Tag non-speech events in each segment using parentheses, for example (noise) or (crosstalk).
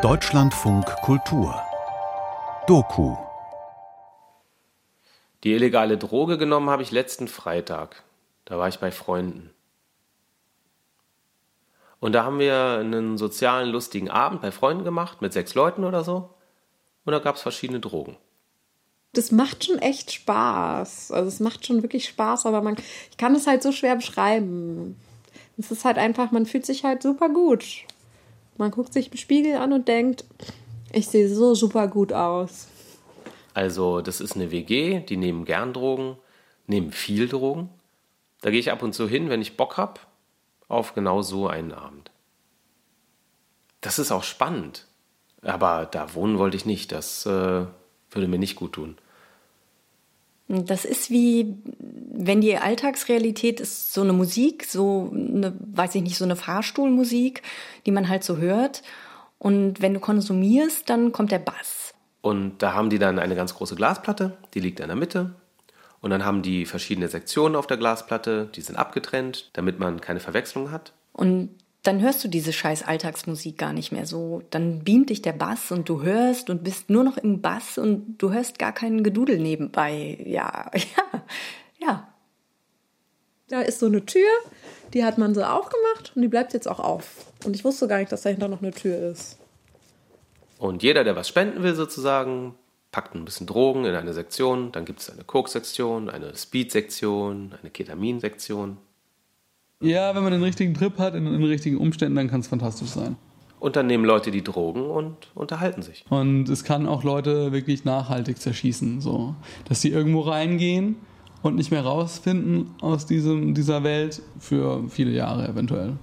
Deutschlandfunk Kultur Doku Die illegale Droge genommen habe ich letzten Freitag. Da war ich bei Freunden. Und da haben wir einen sozialen, lustigen Abend bei Freunden gemacht, mit sechs Leuten oder so. Und da gab es verschiedene Drogen. Das macht schon echt Spaß. Also es macht schon wirklich Spaß, aber man, ich kann es halt so schwer beschreiben. Es ist halt einfach, man fühlt sich halt super gut. Man guckt sich im Spiegel an und denkt, ich sehe so super gut aus. Also, das ist eine WG, die nehmen gern Drogen, nehmen viel Drogen. Da gehe ich ab und zu hin, wenn ich Bock habe auf genau so einen Abend. Das ist auch spannend. Aber da wohnen wollte ich nicht. Das äh, würde mir nicht gut tun. Das ist wie, wenn die Alltagsrealität ist, so eine Musik, so eine, weiß ich nicht, so eine Fahrstuhlmusik, die man halt so hört. Und wenn du konsumierst, dann kommt der Bass. Und da haben die dann eine ganz große Glasplatte, die liegt in der Mitte. Und dann haben die verschiedene Sektionen auf der Glasplatte, die sind abgetrennt, damit man keine Verwechslung hat. Und dann hörst du diese scheiß Alltagsmusik gar nicht mehr so. Dann beamt dich der Bass und du hörst und bist nur noch im Bass und du hörst gar keinen Gedudel nebenbei. Ja, (laughs) ja, ja. Da ist so eine Tür, die hat man so aufgemacht und die bleibt jetzt auch auf. Und ich wusste gar nicht, dass dahinter noch eine Tür ist. Und jeder, der was spenden will, sozusagen, packt ein bisschen Drogen in eine Sektion. Dann gibt es eine Coke-Sektion, eine Speed-Sektion, eine Ketamin-Sektion. Ja, wenn man den richtigen Trip hat, in, in den richtigen Umständen, dann kann es fantastisch sein. Und dann nehmen Leute die Drogen und unterhalten sich. Und es kann auch Leute wirklich nachhaltig zerschießen, so. Dass sie irgendwo reingehen und nicht mehr rausfinden aus diesem, dieser Welt für viele Jahre eventuell.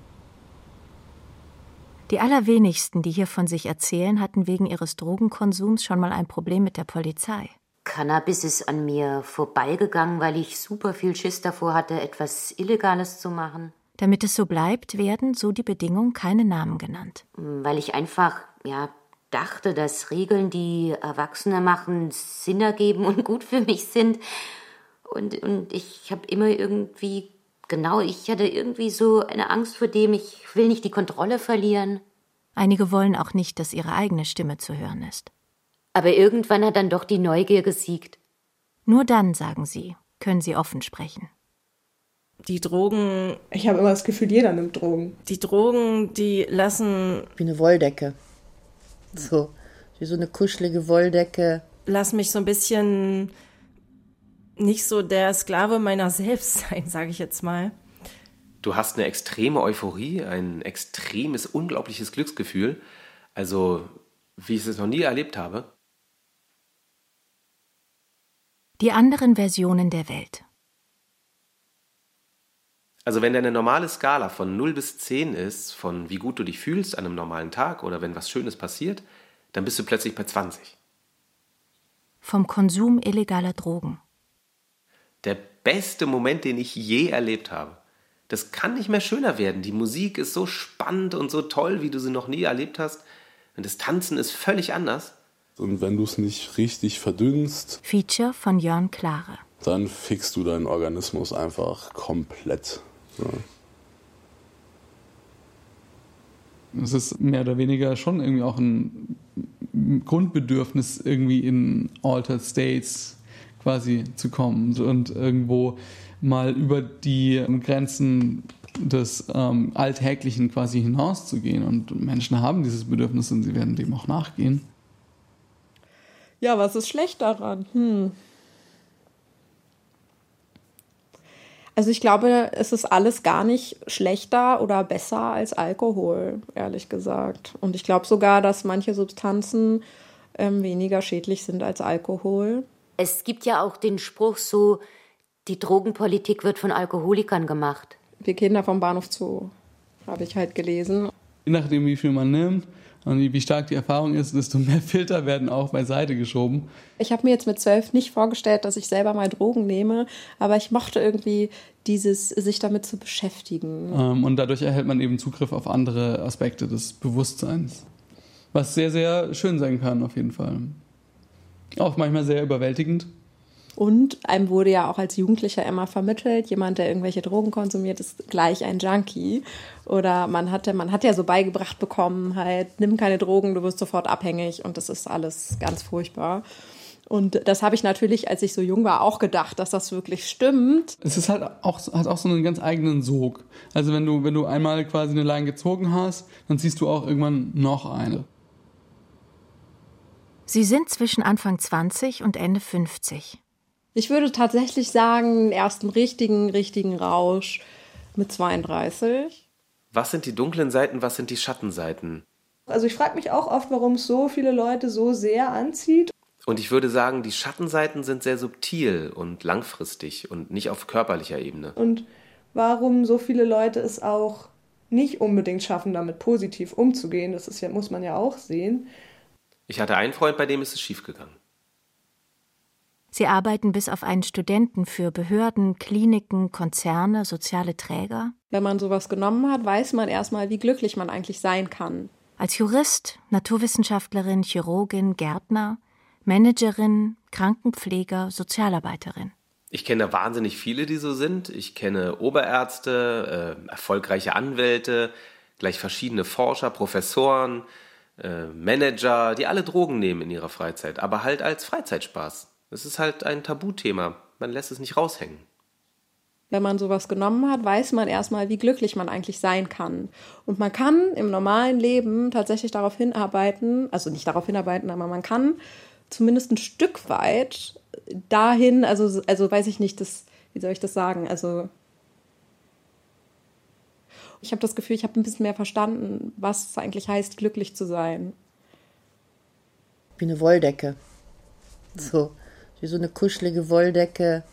Die allerwenigsten, die hier von sich erzählen, hatten wegen ihres Drogenkonsums schon mal ein Problem mit der Polizei. Cannabis ist an mir vorbeigegangen, weil ich super viel Schiss davor hatte, etwas Illegales zu machen. Damit es so bleibt, werden, so die Bedingungen, keine Namen genannt. Weil ich einfach, ja, dachte, dass Regeln, die Erwachsene machen, Sinn ergeben und gut für mich sind. Und, und ich habe immer irgendwie, genau, ich hatte irgendwie so eine Angst vor dem, ich will nicht die Kontrolle verlieren. Einige wollen auch nicht, dass ihre eigene Stimme zu hören ist. Aber irgendwann hat dann doch die Neugier gesiegt. Nur dann, sagen sie, können sie offen sprechen. Die Drogen. Ich habe immer das Gefühl, jeder nimmt Drogen. Die Drogen, die lassen. Wie eine Wolldecke. So, wie so eine kuschelige Wolldecke. Lass mich so ein bisschen nicht so der Sklave meiner selbst (laughs) sein, sage ich jetzt mal. Du hast eine extreme Euphorie, ein extremes, unglaubliches Glücksgefühl. Also, wie ich es noch nie erlebt habe. Die anderen Versionen der Welt. Also wenn deine normale Skala von 0 bis 10 ist, von wie gut du dich fühlst an einem normalen Tag oder wenn was Schönes passiert, dann bist du plötzlich bei 20. Vom Konsum illegaler Drogen. Der beste Moment, den ich je erlebt habe. Das kann nicht mehr schöner werden. Die Musik ist so spannend und so toll, wie du sie noch nie erlebt hast. Und das Tanzen ist völlig anders. Und wenn du es nicht richtig verdünnst, Feature von Jörn Klare. dann fixst du deinen Organismus einfach komplett. Ja. Es ist mehr oder weniger schon irgendwie auch ein Grundbedürfnis, irgendwie in Altered States quasi zu kommen und irgendwo mal über die Grenzen des ähm, Alltäglichen quasi hinauszugehen. Und Menschen haben dieses Bedürfnis und sie werden dem auch nachgehen. Ja, was ist schlecht daran? Hm. Also ich glaube, es ist alles gar nicht schlechter oder besser als Alkohol, ehrlich gesagt. Und ich glaube sogar, dass manche Substanzen ähm, weniger schädlich sind als Alkohol. Es gibt ja auch den Spruch so, die Drogenpolitik wird von Alkoholikern gemacht. Wir Kinder vom Bahnhof Zoo habe ich halt gelesen. Je nachdem, wie viel man nimmt und wie stark die Erfahrung ist, desto mehr Filter werden auch beiseite geschoben. Ich habe mir jetzt mit zwölf nicht vorgestellt, dass ich selber mal Drogen nehme, aber ich mochte irgendwie dieses, sich damit zu beschäftigen. Ähm, und dadurch erhält man eben Zugriff auf andere Aspekte des Bewusstseins. Was sehr, sehr schön sein kann, auf jeden Fall. Auch manchmal sehr überwältigend. Und einem wurde ja auch als Jugendlicher immer vermittelt, jemand, der irgendwelche Drogen konsumiert, ist gleich ein Junkie. Oder man hatte, man hat ja so beigebracht bekommen, halt, nimm keine Drogen, du wirst sofort abhängig und das ist alles ganz furchtbar. Und das habe ich natürlich, als ich so jung war, auch gedacht, dass das wirklich stimmt. Es ist halt auch, hat auch so einen ganz eigenen Sog. Also wenn du, wenn du einmal quasi eine Line gezogen hast, dann ziehst du auch irgendwann noch eine. Sie sind zwischen Anfang 20 und Ende 50. Ich würde tatsächlich sagen, ersten richtigen, richtigen Rausch mit 32. Was sind die dunklen Seiten, was sind die Schattenseiten? Also ich frage mich auch oft, warum es so viele Leute so sehr anzieht. Und ich würde sagen, die Schattenseiten sind sehr subtil und langfristig und nicht auf körperlicher Ebene. Und warum so viele Leute es auch nicht unbedingt schaffen, damit positiv umzugehen, das ist ja, muss man ja auch sehen. Ich hatte einen Freund, bei dem ist es schiefgegangen. Sie arbeiten bis auf einen Studenten für Behörden, Kliniken, Konzerne, soziale Träger. Wenn man sowas genommen hat, weiß man erstmal, wie glücklich man eigentlich sein kann. Als Jurist, Naturwissenschaftlerin, Chirurgin, Gärtner Managerin, Krankenpfleger, Sozialarbeiterin. Ich kenne wahnsinnig viele, die so sind. Ich kenne Oberärzte, äh, erfolgreiche Anwälte, gleich verschiedene Forscher, Professoren, äh, Manager, die alle Drogen nehmen in ihrer Freizeit, aber halt als Freizeitspaß. Es ist halt ein Tabuthema. Man lässt es nicht raushängen. Wenn man sowas genommen hat, weiß man erstmal, wie glücklich man eigentlich sein kann. Und man kann im normalen Leben tatsächlich darauf hinarbeiten, also nicht darauf hinarbeiten, aber man kann zumindest ein Stück weit dahin, also, also weiß ich nicht, das, wie soll ich das sagen? Also ich habe das Gefühl, ich habe ein bisschen mehr verstanden, was es eigentlich heißt, glücklich zu sein. Wie eine Wolldecke. So, wie so eine kuschelige Wolldecke.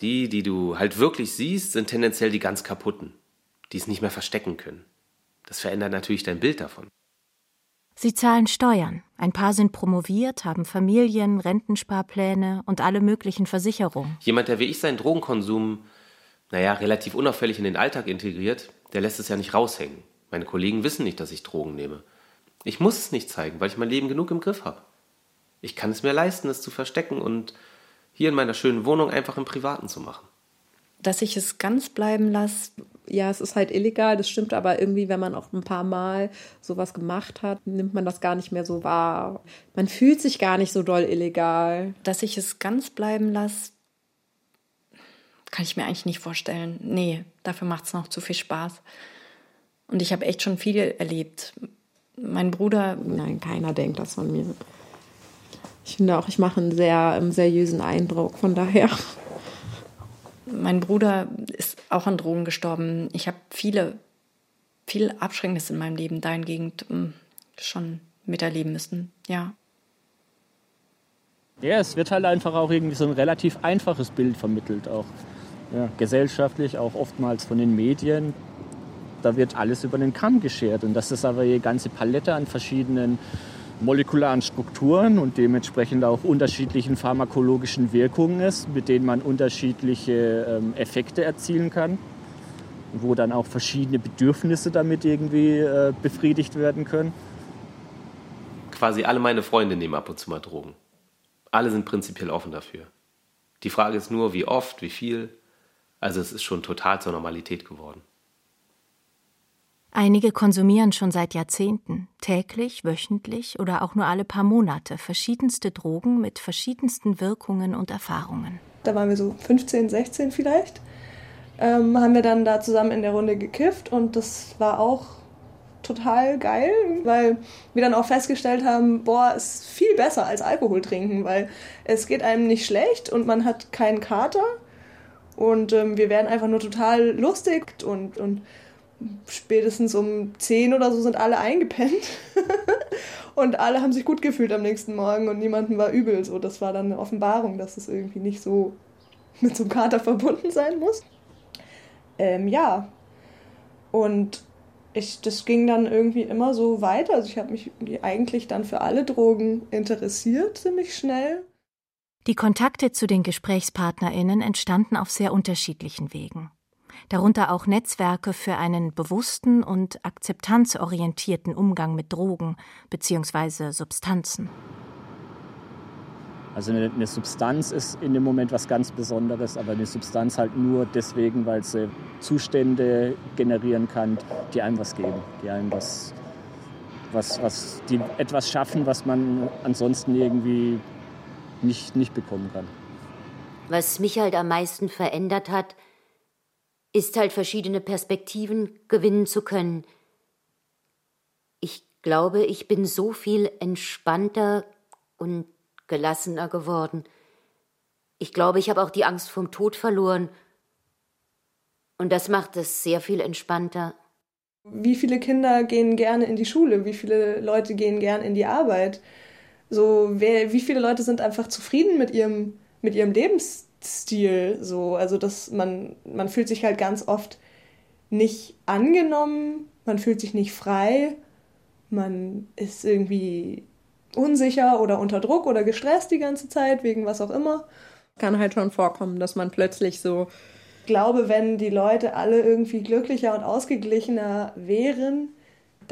Die, die du halt wirklich siehst, sind tendenziell die ganz kaputten, die es nicht mehr verstecken können. Das verändert natürlich dein Bild davon. Sie zahlen Steuern. Ein paar sind promoviert, haben Familien, Rentensparpläne und alle möglichen Versicherungen. Jemand, der wie ich seinen Drogenkonsum, naja, relativ unauffällig in den Alltag integriert, der lässt es ja nicht raushängen. Meine Kollegen wissen nicht, dass ich Drogen nehme. Ich muss es nicht zeigen, weil ich mein Leben genug im Griff habe. Ich kann es mir leisten, es zu verstecken und hier in meiner schönen Wohnung einfach im Privaten zu machen. Dass ich es ganz bleiben lasse, ja, es ist halt illegal, das stimmt, aber irgendwie, wenn man auch ein paar Mal sowas gemacht hat, nimmt man das gar nicht mehr so wahr. Man fühlt sich gar nicht so doll illegal. Dass ich es ganz bleiben lasse, kann ich mir eigentlich nicht vorstellen. Nee, dafür macht es noch zu viel Spaß. Und ich habe echt schon viel erlebt. Mein Bruder. Nein, keiner denkt das von mir. Ich finde auch, ich mache einen sehr um, seriösen Eindruck, von daher. Mein Bruder ist auch an Drogen gestorben. Ich habe viele, viel Abschrecknis in meinem Leben dahingehend hm, schon miterleben müssen, ja. Ja, es wird halt einfach auch irgendwie so ein relativ einfaches Bild vermittelt, auch ja, gesellschaftlich, auch oftmals von den Medien. Da wird alles über den Kamm geschert und das ist aber die ganze Palette an verschiedenen molekularen Strukturen und dementsprechend auch unterschiedlichen pharmakologischen Wirkungen ist, mit denen man unterschiedliche ähm, Effekte erzielen kann, wo dann auch verschiedene Bedürfnisse damit irgendwie äh, befriedigt werden können. Quasi alle meine Freunde nehmen ab und zu mal Drogen. Alle sind prinzipiell offen dafür. Die Frage ist nur, wie oft, wie viel. Also es ist schon total zur Normalität geworden. Einige konsumieren schon seit Jahrzehnten, täglich, wöchentlich oder auch nur alle paar Monate verschiedenste Drogen mit verschiedensten Wirkungen und Erfahrungen. Da waren wir so 15, 16 vielleicht. Ähm, haben wir dann da zusammen in der Runde gekifft und das war auch total geil, weil wir dann auch festgestellt haben, boah, ist viel besser als Alkohol trinken, weil es geht einem nicht schlecht und man hat keinen Kater und ähm, wir werden einfach nur total lustig und, und spätestens um 10 oder so sind alle eingepennt. (laughs) und alle haben sich gut gefühlt am nächsten Morgen und niemandem war übel. So, das war dann eine Offenbarung, dass es irgendwie nicht so mit so einem Kater verbunden sein muss. Ähm, ja. Und ich, das ging dann irgendwie immer so weiter. Also ich habe mich eigentlich dann für alle Drogen interessiert, ziemlich schnell. Die Kontakte zu den GesprächspartnerInnen entstanden auf sehr unterschiedlichen Wegen darunter auch Netzwerke für einen bewussten und akzeptanzorientierten Umgang mit Drogen bzw. Substanzen. Also eine, eine, Substanz ist in dem Moment was ganz Besonderes, aber eine Substanz halt nur deswegen, weil sie Zustände generieren kann, die einem was geben, die einem was, was, was die etwas schaffen, was man ansonsten irgendwie nicht, nicht bekommen kann. Was mich halt am meisten verändert hat, ist halt verschiedene Perspektiven gewinnen zu können. Ich glaube, ich bin so viel entspannter und gelassener geworden. Ich glaube, ich habe auch die Angst vom Tod verloren. Und das macht es sehr viel entspannter. Wie viele Kinder gehen gerne in die Schule? Wie viele Leute gehen gerne in die Arbeit? So, wer, wie viele Leute sind einfach zufrieden mit ihrem, mit ihrem Lebensstil? So, also dass man, man fühlt sich halt ganz oft nicht angenommen, man fühlt sich nicht frei, man ist irgendwie unsicher oder unter Druck oder gestresst die ganze Zeit, wegen was auch immer. Kann halt schon vorkommen, dass man plötzlich so. Ich glaube, wenn die Leute alle irgendwie glücklicher und ausgeglichener wären,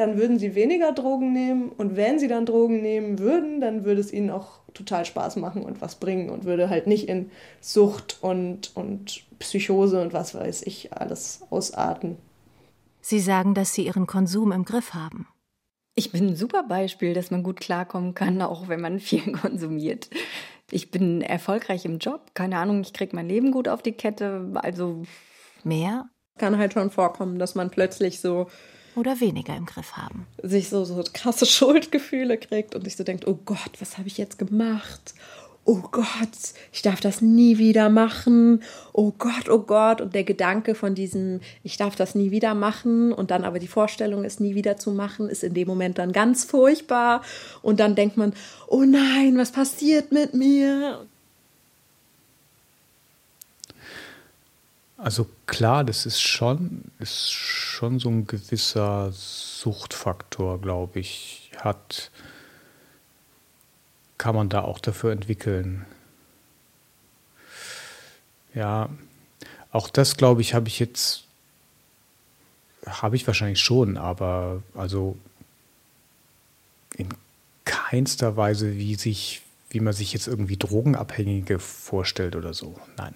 dann würden sie weniger Drogen nehmen. Und wenn sie dann Drogen nehmen würden, dann würde es ihnen auch total Spaß machen und was bringen und würde halt nicht in Sucht und, und Psychose und was weiß ich alles ausarten. Sie sagen, dass Sie Ihren Konsum im Griff haben. Ich bin ein super Beispiel, dass man gut klarkommen kann, auch wenn man (laughs) viel konsumiert. Ich bin erfolgreich im Job, keine Ahnung, ich kriege mein Leben gut auf die Kette, also mehr kann halt schon vorkommen, dass man plötzlich so oder weniger im Griff haben. Sich so, so krasse (laughs) Schuldgefühle kriegt und sich so denkt, oh Gott, was habe ich jetzt gemacht? oh Gott, ich darf das nie wieder machen, oh Gott, oh Gott. Und der Gedanke von diesem, ich darf das nie wieder machen und dann aber die Vorstellung, es nie wieder zu machen, ist in dem Moment dann ganz furchtbar. Und dann denkt man, oh nein, was passiert mit mir? Also klar, das ist schon, ist schon so ein gewisser Suchtfaktor, glaube ich. Hat kann man da auch dafür entwickeln. Ja, auch das glaube ich, habe ich jetzt, habe ich wahrscheinlich schon, aber also in keinster Weise, wie sich, wie man sich jetzt irgendwie Drogenabhängige vorstellt oder so. Nein.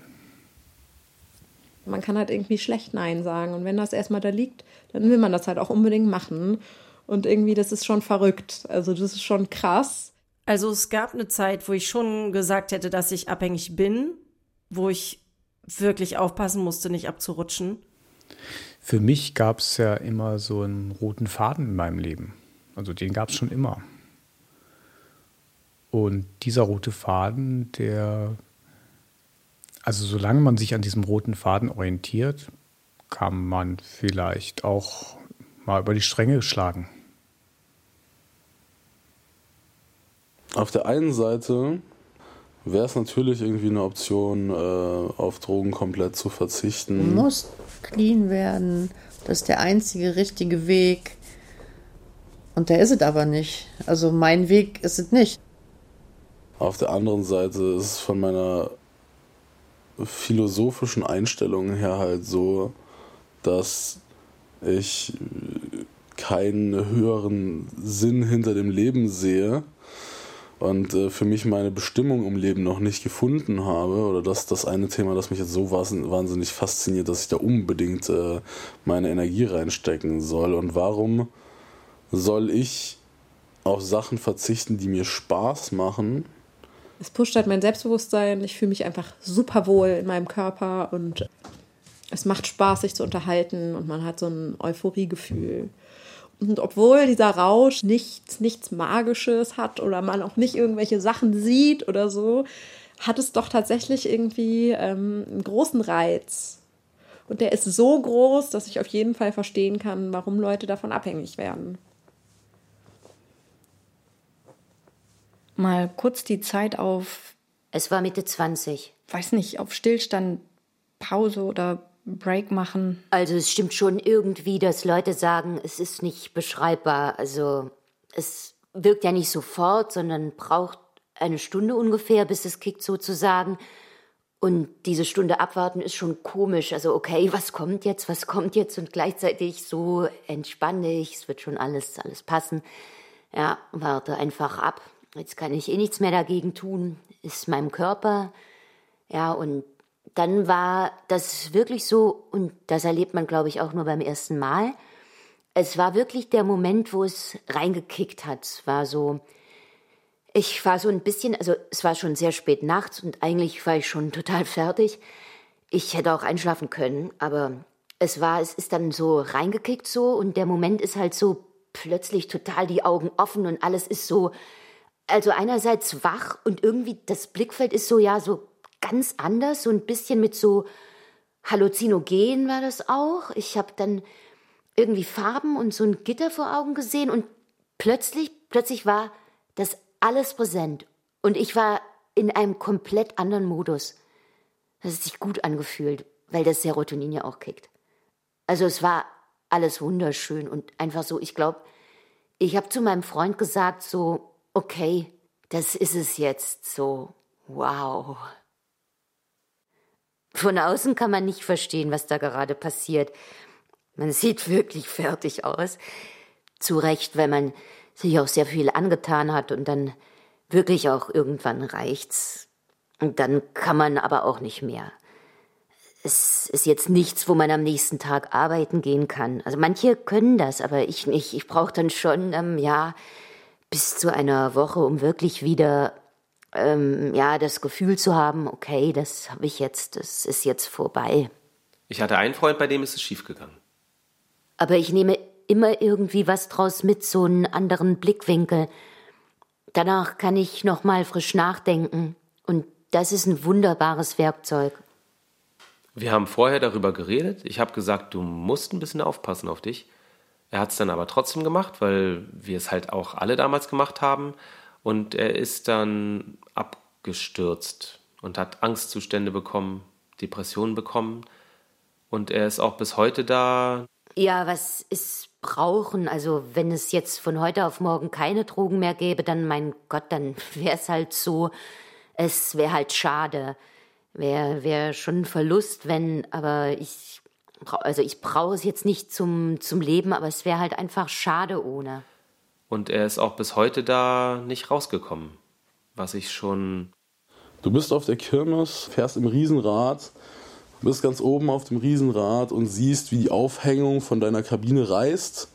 Man kann halt irgendwie schlecht Nein sagen. Und wenn das erstmal da liegt, dann will man das halt auch unbedingt machen. Und irgendwie, das ist schon verrückt. Also, das ist schon krass. Also es gab eine Zeit, wo ich schon gesagt hätte, dass ich abhängig bin, wo ich wirklich aufpassen musste, nicht abzurutschen. Für mich gab es ja immer so einen roten Faden in meinem Leben. Also den gab es schon immer. Und dieser rote Faden, der, also solange man sich an diesem roten Faden orientiert, kann man vielleicht auch mal über die Stränge schlagen. Auf der einen Seite wäre es natürlich irgendwie eine Option, äh, auf Drogen komplett zu verzichten. Du musst clean werden. Das ist der einzige richtige Weg. Und der ist es aber nicht. Also mein Weg ist es nicht. Auf der anderen Seite ist es von meiner philosophischen Einstellung her halt so, dass ich keinen höheren Sinn hinter dem Leben sehe und äh, für mich meine Bestimmung im Leben noch nicht gefunden habe, oder das das eine Thema, das mich jetzt so wahnsinnig fasziniert, dass ich da unbedingt äh, meine Energie reinstecken soll. Und warum soll ich auf Sachen verzichten, die mir Spaß machen? Es pusht halt mein Selbstbewusstsein. Ich fühle mich einfach super wohl in meinem Körper und es macht Spaß, sich zu unterhalten und man hat so ein Euphoriegefühl. Und obwohl dieser Rausch nichts, nichts Magisches hat oder man auch nicht irgendwelche Sachen sieht oder so, hat es doch tatsächlich irgendwie ähm, einen großen Reiz. Und der ist so groß, dass ich auf jeden Fall verstehen kann, warum Leute davon abhängig werden. Mal kurz die Zeit auf. Es war Mitte 20. Weiß nicht, auf Stillstand, Pause oder Break machen? Also es stimmt schon irgendwie, dass Leute sagen, es ist nicht beschreibbar. Also es wirkt ja nicht sofort, sondern braucht eine Stunde ungefähr, bis es kickt sozusagen. Und diese Stunde abwarten ist schon komisch. Also okay, was kommt jetzt, was kommt jetzt? Und gleichzeitig so entspanne ich, es wird schon alles, alles passen. Ja, warte einfach ab. Jetzt kann ich eh nichts mehr dagegen tun, ist meinem Körper. Ja, und dann war das wirklich so, und das erlebt man, glaube ich, auch nur beim ersten Mal. Es war wirklich der Moment, wo es reingekickt hat. Es war so, ich war so ein bisschen, also es war schon sehr spät nachts und eigentlich war ich schon (laughs) total fertig. Ich hätte auch einschlafen können, aber es war, es ist dann so reingekickt so und der Moment ist halt so plötzlich total die Augen offen und alles ist so, also einerseits wach und irgendwie das Blickfeld ist so, ja, so ganz anders, so ein bisschen mit so Halluzinogen war das auch. Ich habe dann irgendwie Farben und so ein Gitter vor Augen gesehen und plötzlich, plötzlich war das alles präsent und ich war in einem komplett anderen Modus. Das hat sich gut angefühlt, weil das Serotonin ja auch kickt. Also es war alles wunderschön und einfach so, ich glaube, ich habe zu meinem Freund gesagt, so, okay, das ist es jetzt, so, wow. Von außen kann man nicht verstehen, was da gerade passiert. Man sieht wirklich fertig aus. Zu Recht, weil man sich auch sehr viel angetan hat und dann wirklich auch irgendwann reicht's. Und dann kann man aber auch nicht mehr. Es ist jetzt nichts, wo man am nächsten Tag arbeiten gehen kann. Also manche können das, aber ich nicht. Ich brauche dann schon, ähm, ja, bis zu einer Woche, um wirklich wieder, ähm, ja, das Gefühl zu haben, okay, das habe ich jetzt, das ist jetzt vorbei. Ich hatte einen Freund, bei dem ist es schiefgegangen. Aber ich nehme immer irgendwie was draus mit, so einen anderen Blickwinkel. Danach kann ich nochmal frisch nachdenken. Und das ist ein wunderbares Werkzeug. Wir haben vorher darüber geredet. Ich habe gesagt, du musst ein bisschen aufpassen auf dich. Er hat es dann aber trotzdem gemacht, weil wir es halt auch alle damals gemacht haben. Und er ist dann abgestürzt und hat Angstzustände bekommen, Depressionen bekommen. Und er ist auch bis heute da. Ja, was ist brauchen? Also, wenn es jetzt von heute auf morgen keine Drogen mehr gäbe, dann, mein Gott, dann (laughs) wäre es halt so. Es wäre halt schade. Wäre wär schon ein Verlust, wenn, aber ich, also ich brauche es jetzt nicht zum, zum Leben, aber es wäre halt einfach schade ohne. Und er ist auch bis heute da nicht rausgekommen. Was ich schon. Du bist auf der Kirmes, fährst im Riesenrad bist ganz oben auf dem Riesenrad und siehst, wie die Aufhängung von deiner Kabine reißt.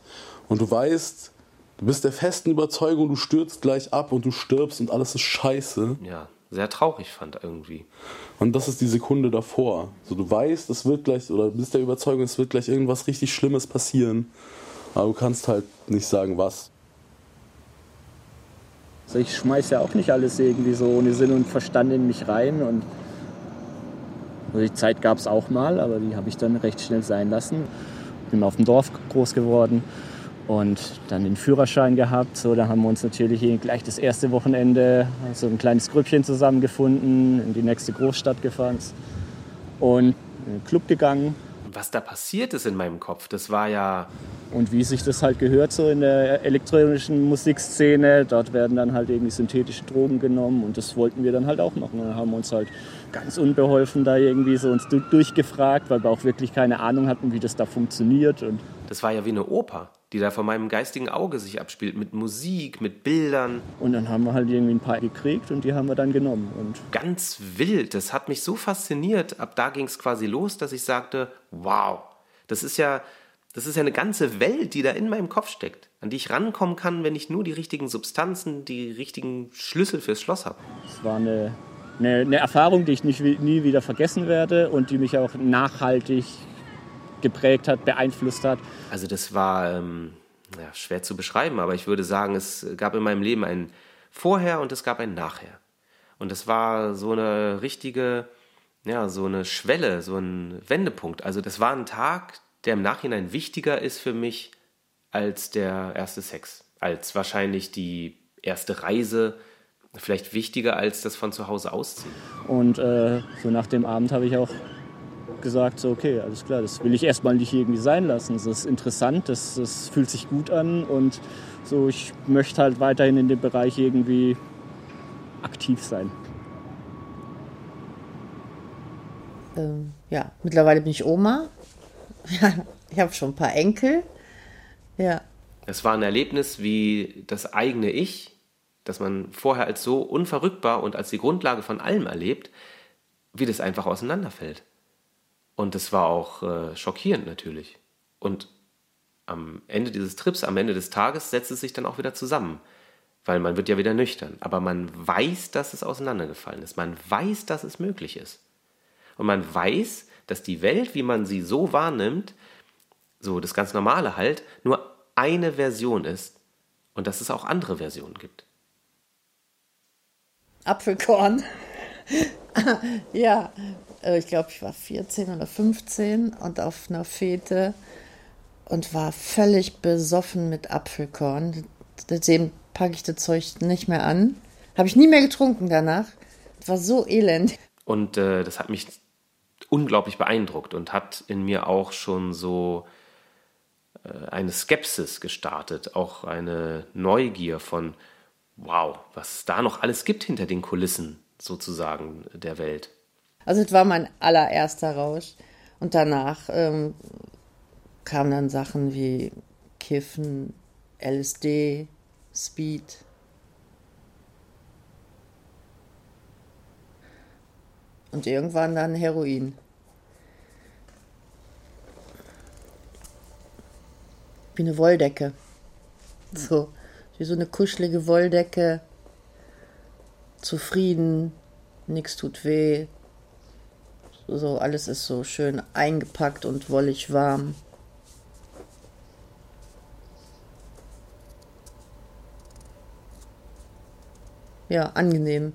Und du weißt, du bist der festen Überzeugung, du stürzt gleich ab und du stirbst und alles ist scheiße. Ja, sehr traurig fand irgendwie. Und das ist die Sekunde davor. So, du weißt, es wird gleich, oder bist der Überzeugung, es wird gleich irgendwas richtig Schlimmes passieren. Aber du kannst halt nicht sagen, was. Also ich schmeiß ja auch nicht alles irgendwie so ohne Sinn und Verstand in mich rein und also die Zeit gab es auch mal, aber die habe ich dann recht schnell sein lassen. Bin auf dem Dorf groß geworden und dann den Führerschein gehabt. So, da haben wir uns natürlich gleich das erste Wochenende so ein kleines Grüppchen zusammengefunden, in die nächste Großstadt gefahren und in den Club gegangen. Was da passiert ist in meinem Kopf, das war ja. Und wie sich das halt gehört, so in der elektronischen Musikszene, dort werden dann halt irgendwie synthetische Drogen genommen und das wollten wir dann halt auch machen. Und dann haben wir uns halt ganz unbeholfen da irgendwie so uns durchgefragt, weil wir auch wirklich keine Ahnung hatten, wie das da funktioniert. Und das war ja wie eine Oper, die da vor meinem geistigen Auge sich abspielt, mit Musik, mit Bildern. Und dann haben wir halt irgendwie ein paar gekriegt und die haben wir dann genommen. Und Ganz wild, das hat mich so fasziniert. Ab da ging es quasi los, dass ich sagte, wow, das ist ja, das ist ja eine ganze Welt, die da in meinem Kopf steckt, an die ich rankommen kann, wenn ich nur die richtigen Substanzen, die richtigen Schlüssel fürs Schloss habe. Es war eine eine, eine Erfahrung, die ich nicht, nie wieder vergessen werde und die mich auch nachhaltig geprägt hat, beeinflusst hat. Also das war ähm, ja, schwer zu beschreiben, aber ich würde sagen, es gab in meinem Leben ein Vorher und es gab ein Nachher. Und es war so eine richtige, ja, so eine Schwelle, so ein Wendepunkt. Also das war ein Tag, der im Nachhinein wichtiger ist für mich als der erste Sex, als wahrscheinlich die erste Reise, vielleicht wichtiger als das von zu Hause ausziehen. Und äh, so nach dem Abend habe ich auch gesagt, so okay, alles klar, das will ich erstmal nicht irgendwie sein lassen. Das ist interessant, das, das fühlt sich gut an und so, ich möchte halt weiterhin in dem Bereich irgendwie aktiv sein. Ähm, ja, mittlerweile bin ich Oma. (laughs) ich habe schon ein paar Enkel. Ja. Es war ein Erlebnis, wie das eigene Ich dass man vorher als so unverrückbar und als die Grundlage von allem erlebt, wie das einfach auseinanderfällt. Und das war auch äh, schockierend natürlich. Und am Ende dieses Trips, am Ende des Tages setzt es sich dann auch wieder zusammen, weil man wird ja wieder nüchtern. Aber man weiß, dass es auseinandergefallen ist. Man weiß, dass es möglich ist. Und man weiß, dass die Welt, wie man sie so wahrnimmt, so das ganz Normale halt, nur eine Version ist und dass es auch andere Versionen gibt. Apfelkorn. (laughs) ja, ich glaube, ich war 14 oder 15 und auf einer Fete und war völlig besoffen mit Apfelkorn. Seitdem packe ich das Zeug nicht mehr an. Habe ich nie mehr getrunken danach. War so elend. Und äh, das hat mich unglaublich beeindruckt und hat in mir auch schon so äh, eine Skepsis gestartet, auch eine Neugier von, wow, was da noch alles gibt hinter den Kulissen sozusagen der Welt. Also es war mein allererster Rausch. Und danach ähm, kamen dann Sachen wie Kiffen, LSD, Speed. Und irgendwann dann Heroin. Wie eine Wolldecke. So, wie so eine kuschelige Wolldecke. Zufrieden, nichts tut weh. So, alles ist so schön eingepackt und wollig warm. Ja, angenehm.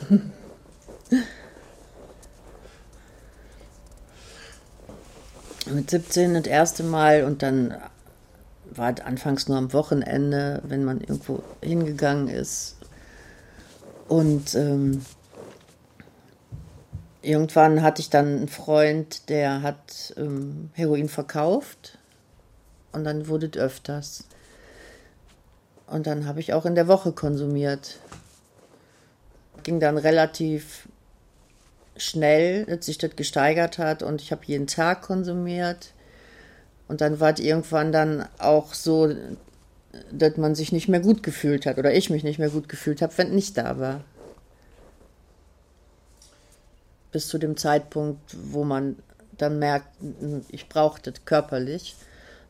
(laughs) Mit 17 das erste Mal und dann war es anfangs nur am Wochenende, wenn man irgendwo hingegangen ist. Und ähm, irgendwann hatte ich dann einen Freund, der hat ähm, Heroin verkauft. Und dann wurde es öfters. Und dann habe ich auch in der Woche konsumiert. Ging dann relativ schnell, dass sich das gesteigert hat und ich habe jeden Tag konsumiert. Und dann war es irgendwann dann auch so, dass man sich nicht mehr gut gefühlt hat oder ich mich nicht mehr gut gefühlt habe, wenn nicht da war. Bis zu dem Zeitpunkt, wo man dann merkt, ich brauche das körperlich,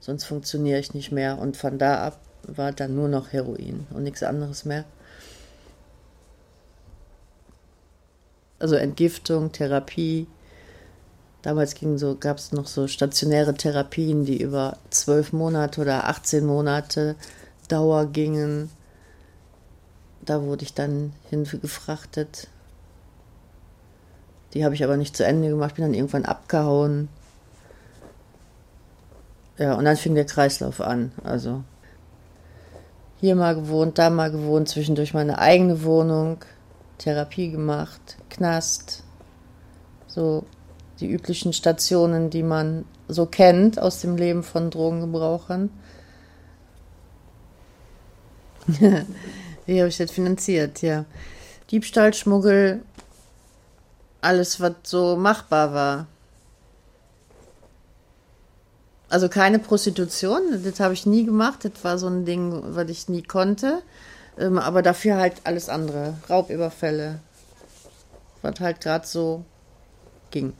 sonst funktioniere ich nicht mehr. Und von da ab war dann nur noch Heroin und nichts anderes mehr. Also Entgiftung, Therapie. Damals so, gab es noch so stationäre Therapien, die über zwölf Monate oder 18 Monate Dauer gingen. Da wurde ich dann hingefrachtet. Die habe ich aber nicht zu Ende gemacht, bin dann irgendwann abgehauen. Ja, und dann fing der Kreislauf an. Also hier mal gewohnt, da mal gewohnt, zwischendurch meine eigene Wohnung, Therapie gemacht, Knast, so die üblichen Stationen, die man so kennt aus dem Leben von Drogengebrauchern. (laughs) Wie habe ich das finanziert? Ja. Diebstahl, Schmuggel, alles, was so machbar war. Also keine Prostitution, das habe ich nie gemacht. Das war so ein Ding, was ich nie konnte. Ähm, aber dafür halt alles andere. Raubüberfälle. Was halt gerade so ging.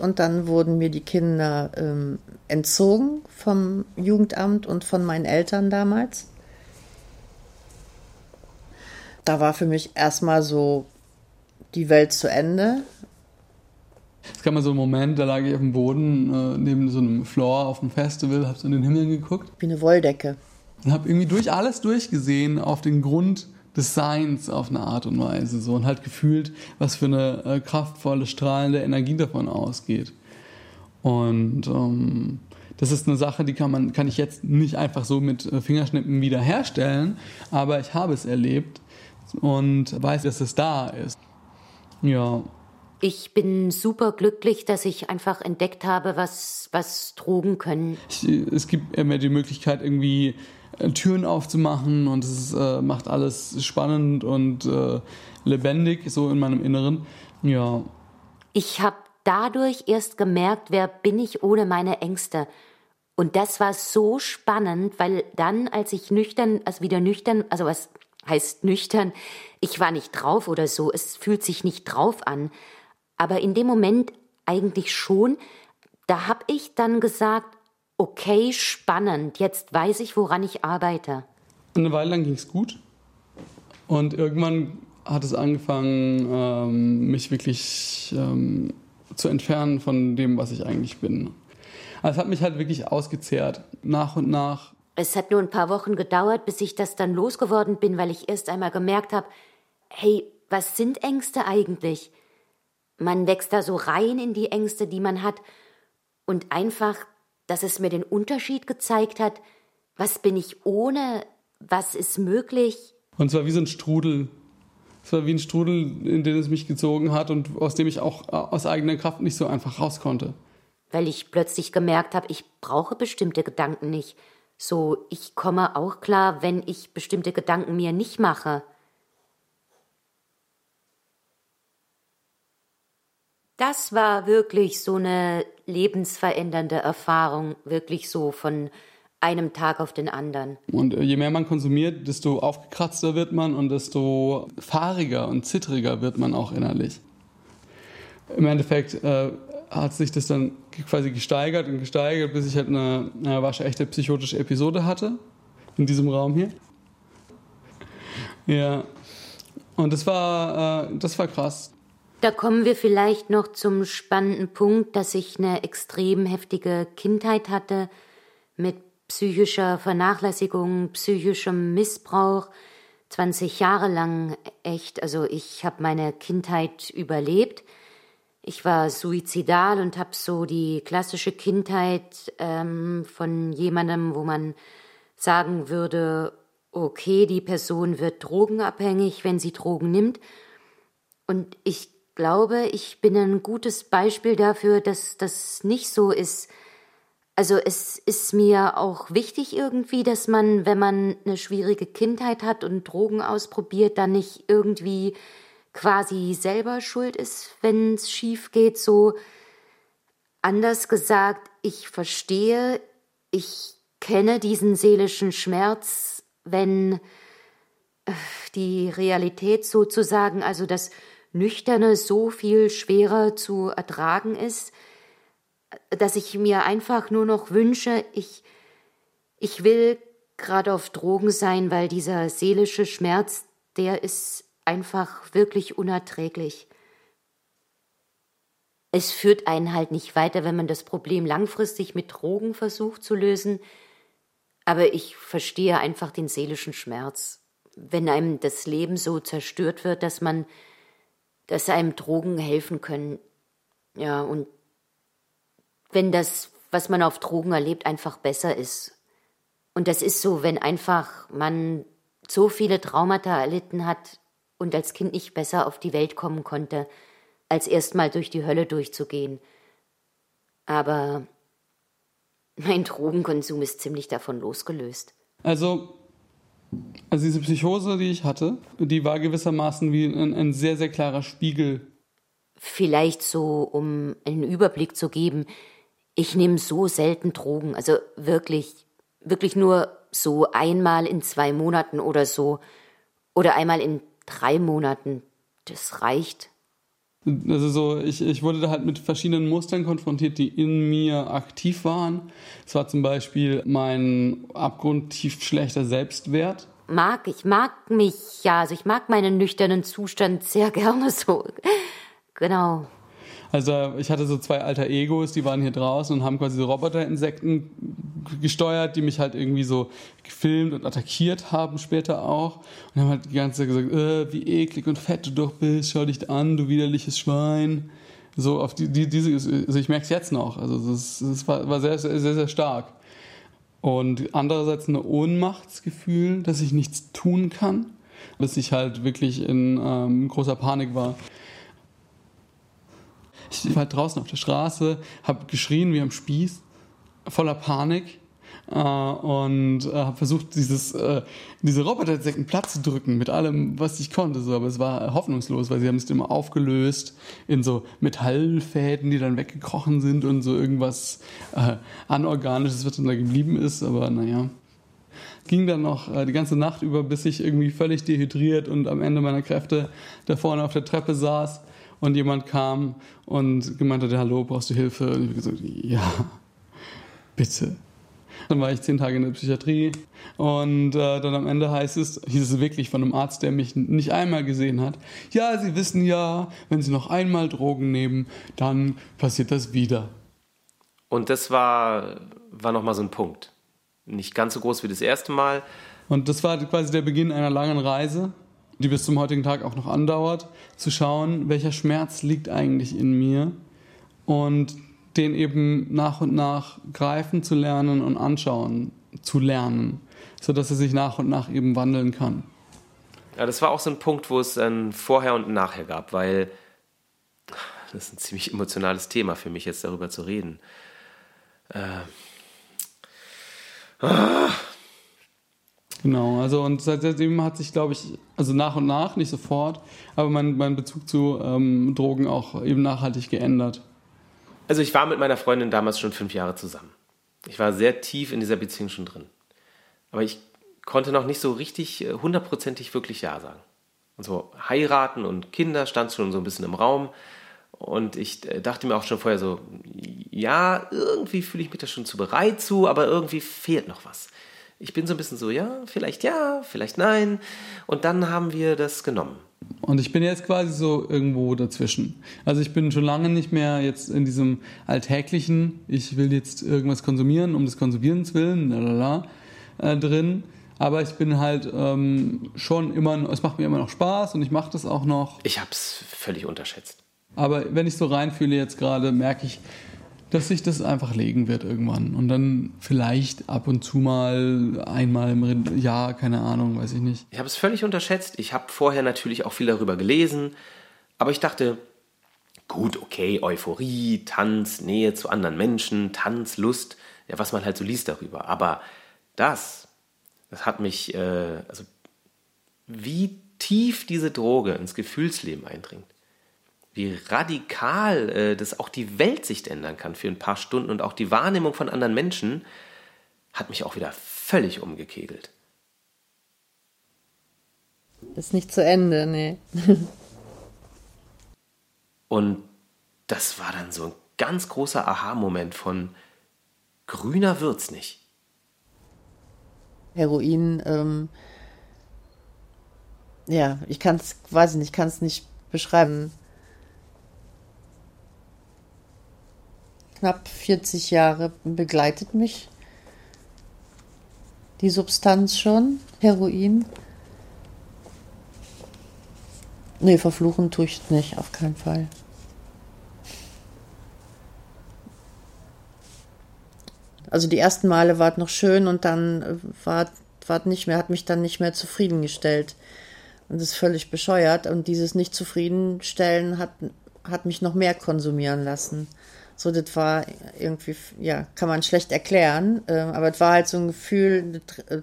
Und dann wurden mir die Kinder ähm, entzogen vom Jugendamt und von meinen Eltern damals. Da war für mich erstmal so die Welt zu Ende. Es gab mal so einen Moment, da lag ich auf dem Boden äh, neben so einem Floor auf dem Festival, hab so in den Himmel geguckt. Wie eine Wolldecke. Und hab irgendwie durch alles durchgesehen auf den Grund des Seins auf eine Art und Weise so und halt gefühlt, was für eine äh, kraftvolle, strahlende Energie davon ausgeht. Und ähm, das ist eine Sache, die kann man, kann ich jetzt nicht einfach so mit äh, Fingerschnippen wiederherstellen, aber ich habe es erlebt und weiß, dass es da ist. Ja. Ich bin super glücklich, dass ich einfach entdeckt habe, was, was Drogen können. Ich, es gibt immer die Möglichkeit, irgendwie äh, Türen aufzumachen und es äh, macht alles spannend und äh, lebendig, so in meinem Inneren. Ja. Ich habe dadurch erst gemerkt, wer bin ich ohne meine Ängste. Und das war so spannend, weil dann, als ich nüchtern, also wieder nüchtern, also was heißt nüchtern, ich war nicht drauf oder so, es fühlt sich nicht drauf an. Aber in dem Moment eigentlich schon, da habe ich dann gesagt, okay, spannend, jetzt weiß ich, woran ich arbeite. Eine Weile lang ging es gut. Und irgendwann hat es angefangen, ähm, mich wirklich ähm, zu entfernen von dem, was ich eigentlich bin. Also es hat mich halt wirklich ausgezehrt, nach und nach. Es hat nur ein paar Wochen gedauert, bis ich das dann losgeworden bin, weil ich erst einmal gemerkt habe, hey, was sind Ängste eigentlich? Man wächst da so rein in die Ängste, die man hat, und einfach, dass es mir den Unterschied gezeigt hat, was bin ich ohne, was ist möglich. Und zwar wie so ein Strudel. Es war wie ein Strudel, in den es mich gezogen hat und aus dem ich auch äh, aus eigener Kraft nicht so einfach raus konnte. Weil ich plötzlich gemerkt habe, ich brauche bestimmte Gedanken nicht. So, ich komme auch klar, wenn ich bestimmte Gedanken mir nicht mache. Das war wirklich so eine lebensverändernde Erfahrung, wirklich so von einem Tag auf den anderen. Und äh, je mehr man konsumiert, desto aufgekratzter wird man und desto fahriger und zittriger wird man auch innerlich. Im Endeffekt äh, hat sich das dann quasi gesteigert und gesteigert, bis ich halt eine, eine waschechte psychotische Episode hatte in diesem Raum hier. Ja, und das war, äh, das war krass. Da kommen wir vielleicht noch zum spannenden Punkt, dass ich eine extrem heftige Kindheit hatte mit psychischer Vernachlässigung, psychischem Missbrauch, 20 Jahre lang echt. Also ich habe meine Kindheit überlebt. Ich war suizidal und habe so die klassische Kindheit ähm, von jemandem, wo man sagen würde, okay, die Person wird drogenabhängig, wenn sie Drogen nimmt. Und ich glaube, ich bin ein gutes Beispiel dafür, dass das nicht so ist. Also es ist mir auch wichtig irgendwie, dass man, wenn man eine schwierige Kindheit hat und Drogen ausprobiert, dann nicht irgendwie quasi selber schuld ist, wenn es schief geht. So anders gesagt, ich verstehe, ich kenne diesen seelischen Schmerz, wenn äh, die Realität sozusagen, also das Nüchterne so viel schwerer zu ertragen ist, dass ich mir einfach nur noch wünsche, ich, ich will gerade auf Drogen sein, weil dieser seelische Schmerz, der ist einfach wirklich unerträglich. Es führt einen halt nicht weiter, wenn man das Problem langfristig mit Drogen versucht zu lösen, aber ich verstehe einfach den seelischen Schmerz, wenn einem das Leben so zerstört wird, dass man dass einem Drogen helfen können. Ja, und wenn das, was man auf Drogen erlebt, einfach besser ist. Und das ist so, wenn einfach man so viele Traumata erlitten hat und als Kind nicht besser auf die Welt kommen konnte, als erstmal durch die Hölle durchzugehen. Aber mein Drogenkonsum ist ziemlich davon losgelöst. Also also diese Psychose, die ich hatte, die war gewissermaßen wie ein, ein sehr, sehr klarer Spiegel. Vielleicht so, um einen Überblick zu geben, ich nehme so selten Drogen, also wirklich, wirklich nur so einmal in zwei Monaten oder so. Oder einmal in drei Monaten. Das reicht. Also so, ich, ich wurde da halt mit verschiedenen Mustern konfrontiert, die in mir aktiv waren. Es war zum Beispiel mein abgrundtief schlechter Selbstwert. Mag, ich mag mich, ja, also ich mag meinen nüchternen Zustand sehr gerne so. (laughs) Genau. Also ich hatte so zwei alter Egos, die waren hier draußen und haben quasi so Roboterinsekten gesteuert, die mich halt irgendwie so gefilmt und attackiert haben später auch. Und haben halt die ganze Zeit gesagt, äh, wie eklig und fett du doch bist, schau dich an, du widerliches Schwein. So auf die, die diese, also ich merke es jetzt noch. Also das, das war, war sehr, sehr, sehr, sehr stark. Und andererseits ein Ohnmachtsgefühl, dass ich nichts tun kann, dass ich halt wirklich in ähm, großer Panik war. Ich war halt draußen auf der Straße, habe geschrien wie am Spieß, voller Panik äh, und äh, habe versucht, dieses, äh, diese Robotersäcken platt zu drücken mit allem, was ich konnte. So. Aber es war hoffnungslos, weil sie haben es immer aufgelöst in so Metallfäden, die dann weggekrochen sind und so irgendwas äh, Anorganisches, was dann da geblieben ist. Aber naja ging dann noch äh, die ganze Nacht über, bis ich irgendwie völlig dehydriert und am Ende meiner Kräfte da vorne auf der Treppe saß und jemand kam und gemeint hat, hallo, brauchst du Hilfe? Und ich habe gesagt, ja, bitte. Dann war ich zehn Tage in der Psychiatrie und äh, dann am Ende heißt es, hieß es wirklich von einem Arzt, der mich nicht einmal gesehen hat, ja, Sie wissen ja, wenn Sie noch einmal Drogen nehmen, dann passiert das wieder. Und das war, war nochmal so ein Punkt. Nicht ganz so groß wie das erste Mal. Und das war quasi der Beginn einer langen Reise, die bis zum heutigen Tag auch noch andauert, zu schauen, welcher Schmerz liegt eigentlich in mir und den eben nach und nach greifen zu lernen und anschauen zu lernen, sodass er sich nach und nach eben wandeln kann. Ja, das war auch so ein Punkt, wo es ein Vorher und ein Nachher gab, weil das ist ein ziemlich emotionales Thema für mich, jetzt darüber zu reden. Äh. Ah. Genau, also und seitdem hat sich, glaube ich, also nach und nach, nicht sofort, aber mein, mein Bezug zu ähm, Drogen auch eben nachhaltig geändert. Also ich war mit meiner Freundin damals schon fünf Jahre zusammen. Ich war sehr tief in dieser Beziehung schon drin. Aber ich konnte noch nicht so richtig äh, hundertprozentig wirklich Ja sagen. Und so heiraten und Kinder stand schon so ein bisschen im Raum. Und ich äh, dachte mir auch schon vorher so, ja, irgendwie fühle ich mich da schon zu bereit zu, aber irgendwie fehlt noch was. Ich bin so ein bisschen so, ja, vielleicht ja, vielleicht nein. Und dann haben wir das genommen. Und ich bin jetzt quasi so irgendwo dazwischen. Also ich bin schon lange nicht mehr jetzt in diesem alltäglichen, ich will jetzt irgendwas konsumieren, um des Konsumierens willen, lalala, äh, drin. Aber ich bin halt ähm, schon immer, es macht mir immer noch Spaß und ich mache das auch noch. Ich habe es völlig unterschätzt. Aber wenn ich so reinfühle jetzt gerade, merke ich, dass sich das einfach legen wird irgendwann. Und dann vielleicht ab und zu mal einmal im Jahr, keine Ahnung, weiß ich nicht. Ich habe es völlig unterschätzt. Ich habe vorher natürlich auch viel darüber gelesen. Aber ich dachte, gut, okay, Euphorie, Tanz, Nähe zu anderen Menschen, Tanz, Lust, ja, was man halt so liest darüber. Aber das, das hat mich, äh, also wie tief diese Droge ins Gefühlsleben eindringt wie radikal äh, das auch die Weltsicht ändern kann für ein paar Stunden und auch die Wahrnehmung von anderen Menschen, hat mich auch wieder völlig umgekegelt. Ist nicht zu Ende, nee. (laughs) und das war dann so ein ganz großer Aha-Moment von grüner wird's nicht. Heroin, ähm, ja, ich kann es, weiß ich nicht, kann es nicht beschreiben. Knapp 40 Jahre begleitet mich die Substanz schon, Heroin. Nee, verfluchen tue ich nicht, auf keinen Fall. Also die ersten Male war es noch schön und dann war es nicht mehr, hat mich dann nicht mehr zufriedengestellt. Und das ist völlig bescheuert. Und dieses Nicht-Zufriedenstellen hat, hat mich noch mehr konsumieren lassen. So, das war irgendwie, ja, kann man schlecht erklären, äh, aber es war halt so ein Gefühl, das, äh,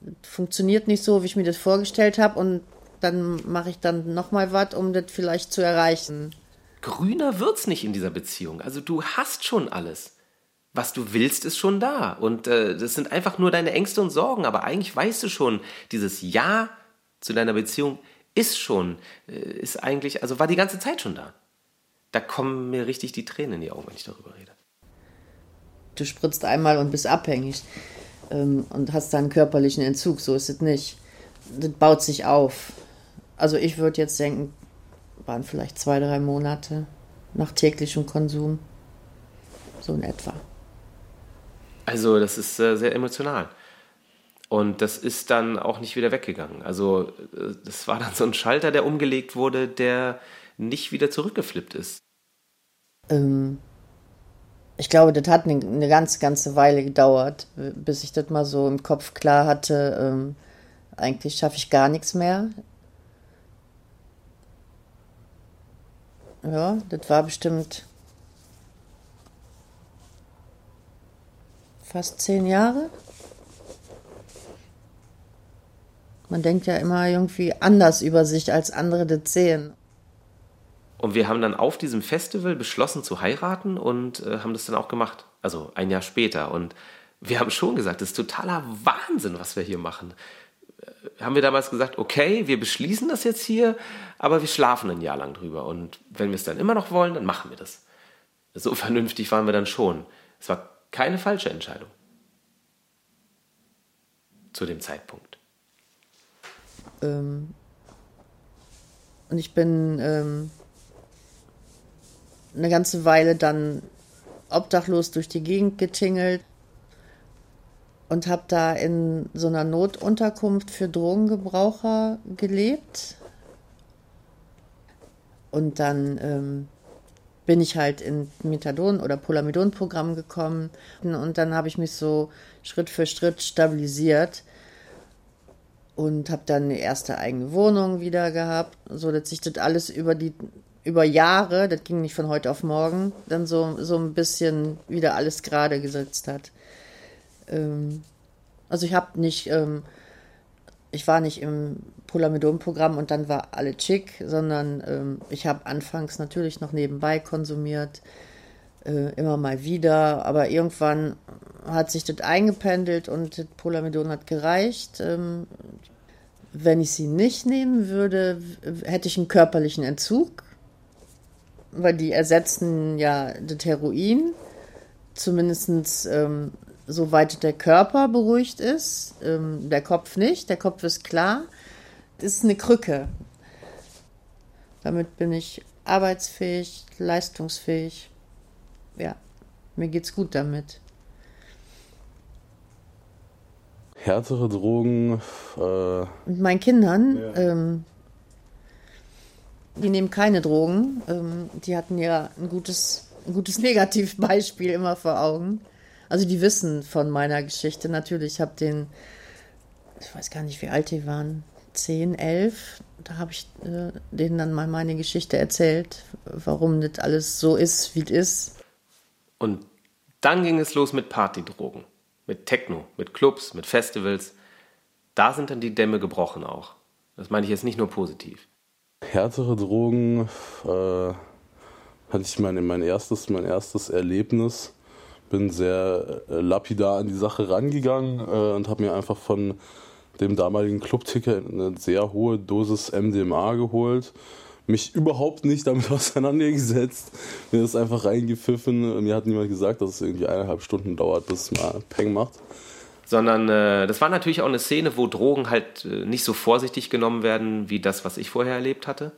das funktioniert nicht so, wie ich mir das vorgestellt habe und dann mache ich dann nochmal was, um das vielleicht zu erreichen. Grüner wird's nicht in dieser Beziehung. Also du hast schon alles. Was du willst, ist schon da. Und äh, das sind einfach nur deine Ängste und Sorgen. Aber eigentlich weißt du schon, dieses Ja zu deiner Beziehung ist schon, äh, ist eigentlich, also war die ganze Zeit schon da da kommen mir richtig die Tränen in die Augen, wenn ich darüber rede. Du spritzt einmal und bist abhängig ähm, und hast dann körperlichen Entzug, so ist es nicht. Das baut sich auf. Also ich würde jetzt denken, waren vielleicht zwei, drei Monate nach täglichem Konsum. So in etwa. Also das ist äh, sehr emotional. Und das ist dann auch nicht wieder weggegangen. Also äh, das war dann so ein Schalter, der umgelegt wurde, der nicht wieder zurückgeflippt ist. Ähm, ich glaube, das hat eine, eine ganz, ganze Weile gedauert, bis ich das mal so im Kopf klar hatte. Ähm, eigentlich schaffe ich gar nichts mehr. Ja, das war bestimmt fast zehn Jahre. Man denkt ja immer irgendwie anders über sich, als andere das sehen. Und wir haben dann auf diesem Festival beschlossen zu heiraten und äh, haben das dann auch gemacht. Also ein Jahr später. Und wir haben schon gesagt, das ist totaler Wahnsinn, was wir hier machen. Äh, haben wir damals gesagt, okay, wir beschließen das jetzt hier, aber wir schlafen ein Jahr lang drüber. Und wenn wir es dann immer noch wollen, dann machen wir das. So (laughs) vernünftig waren wir dann schon. Es war keine falsche Entscheidung. Zu dem Zeitpunkt. Ähm, und ich bin ähm, eine ganze Weile dann obdachlos durch die Gegend getingelt und habe da in so einer Notunterkunft für Drogengebraucher gelebt. Und dann ähm, bin ich halt in Methadon- oder Polamidon-Programm gekommen und dann habe ich mich so Schritt für Schritt stabilisiert und habe dann eine erste eigene Wohnung wieder gehabt, so dass sich das alles über die über Jahre, das ging nicht von heute auf morgen, dann so, so ein bisschen wieder alles gerade gesetzt hat. Ähm, also ich habe nicht, ähm, ich war nicht im Polamidon-Programm und dann war alle chic, sondern ähm, ich habe anfangs natürlich noch nebenbei konsumiert, äh, immer mal wieder, aber irgendwann hat sich das eingependelt und das Polamidon hat gereicht. Ähm, wenn ich sie nicht nehmen würde, hätte ich einen körperlichen Entzug weil die ersetzen ja das Heroin, zumindest ähm, soweit der Körper beruhigt ist, ähm, der Kopf nicht, der Kopf ist klar. Das ist eine Krücke. Damit bin ich arbeitsfähig, leistungsfähig. Ja, mir geht's gut damit. Härtere Drogen. Äh, Mit meinen Kindern ja. ähm, die nehmen keine Drogen. Ähm, die hatten ja ein gutes, ein gutes (laughs) Negativbeispiel immer vor Augen. Also die wissen von meiner Geschichte natürlich. Ich habe den, ich weiß gar nicht, wie alt die waren, zehn, elf. Da habe ich äh, denen dann mal meine Geschichte erzählt, warum das alles so ist, wie es ist. Und dann ging es los mit Partydrogen, mit Techno, mit Clubs, mit Festivals. Da sind dann die Dämme gebrochen auch. Das meine ich jetzt nicht nur positiv härtere Drogen äh, hatte ich mein, mein, erstes, mein erstes Erlebnis. Bin sehr äh, lapidar an die Sache rangegangen äh, und habe mir einfach von dem damaligen Clubticker eine sehr hohe Dosis MDMA geholt. Mich überhaupt nicht damit (laughs) auseinandergesetzt. Mir das einfach reingepfiffen. Mir hat niemand gesagt, dass es irgendwie eineinhalb Stunden dauert, bis es mal Peng macht sondern äh, das war natürlich auch eine Szene, wo Drogen halt äh, nicht so vorsichtig genommen werden wie das, was ich vorher erlebt hatte.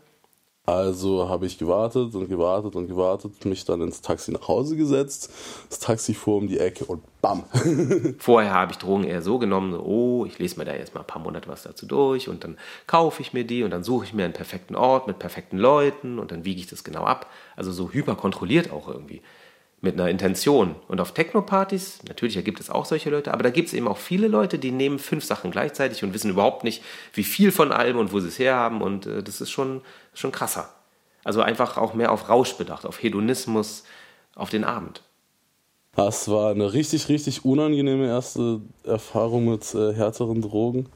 Also habe ich gewartet und gewartet und gewartet, mich dann ins Taxi nach Hause gesetzt. Das Taxi fuhr um die Ecke und bam. (laughs) Vorher habe ich Drogen eher so genommen, oh, ich lese mir da jetzt mal ein paar Monate was dazu durch und dann kaufe ich mir die und dann suche ich mir einen perfekten Ort mit perfekten Leuten und dann wiege ich das genau ab. Also so hyperkontrolliert auch irgendwie mit einer Intention. Und auf Techno-Partys, natürlich gibt es auch solche Leute, aber da gibt es eben auch viele Leute, die nehmen fünf Sachen gleichzeitig und wissen überhaupt nicht, wie viel von allem und wo sie es herhaben. Und äh, das ist schon, schon krasser. Also einfach auch mehr auf Rausch bedacht, auf Hedonismus, auf den Abend. Das war eine richtig, richtig unangenehme erste Erfahrung mit äh, härteren Drogen.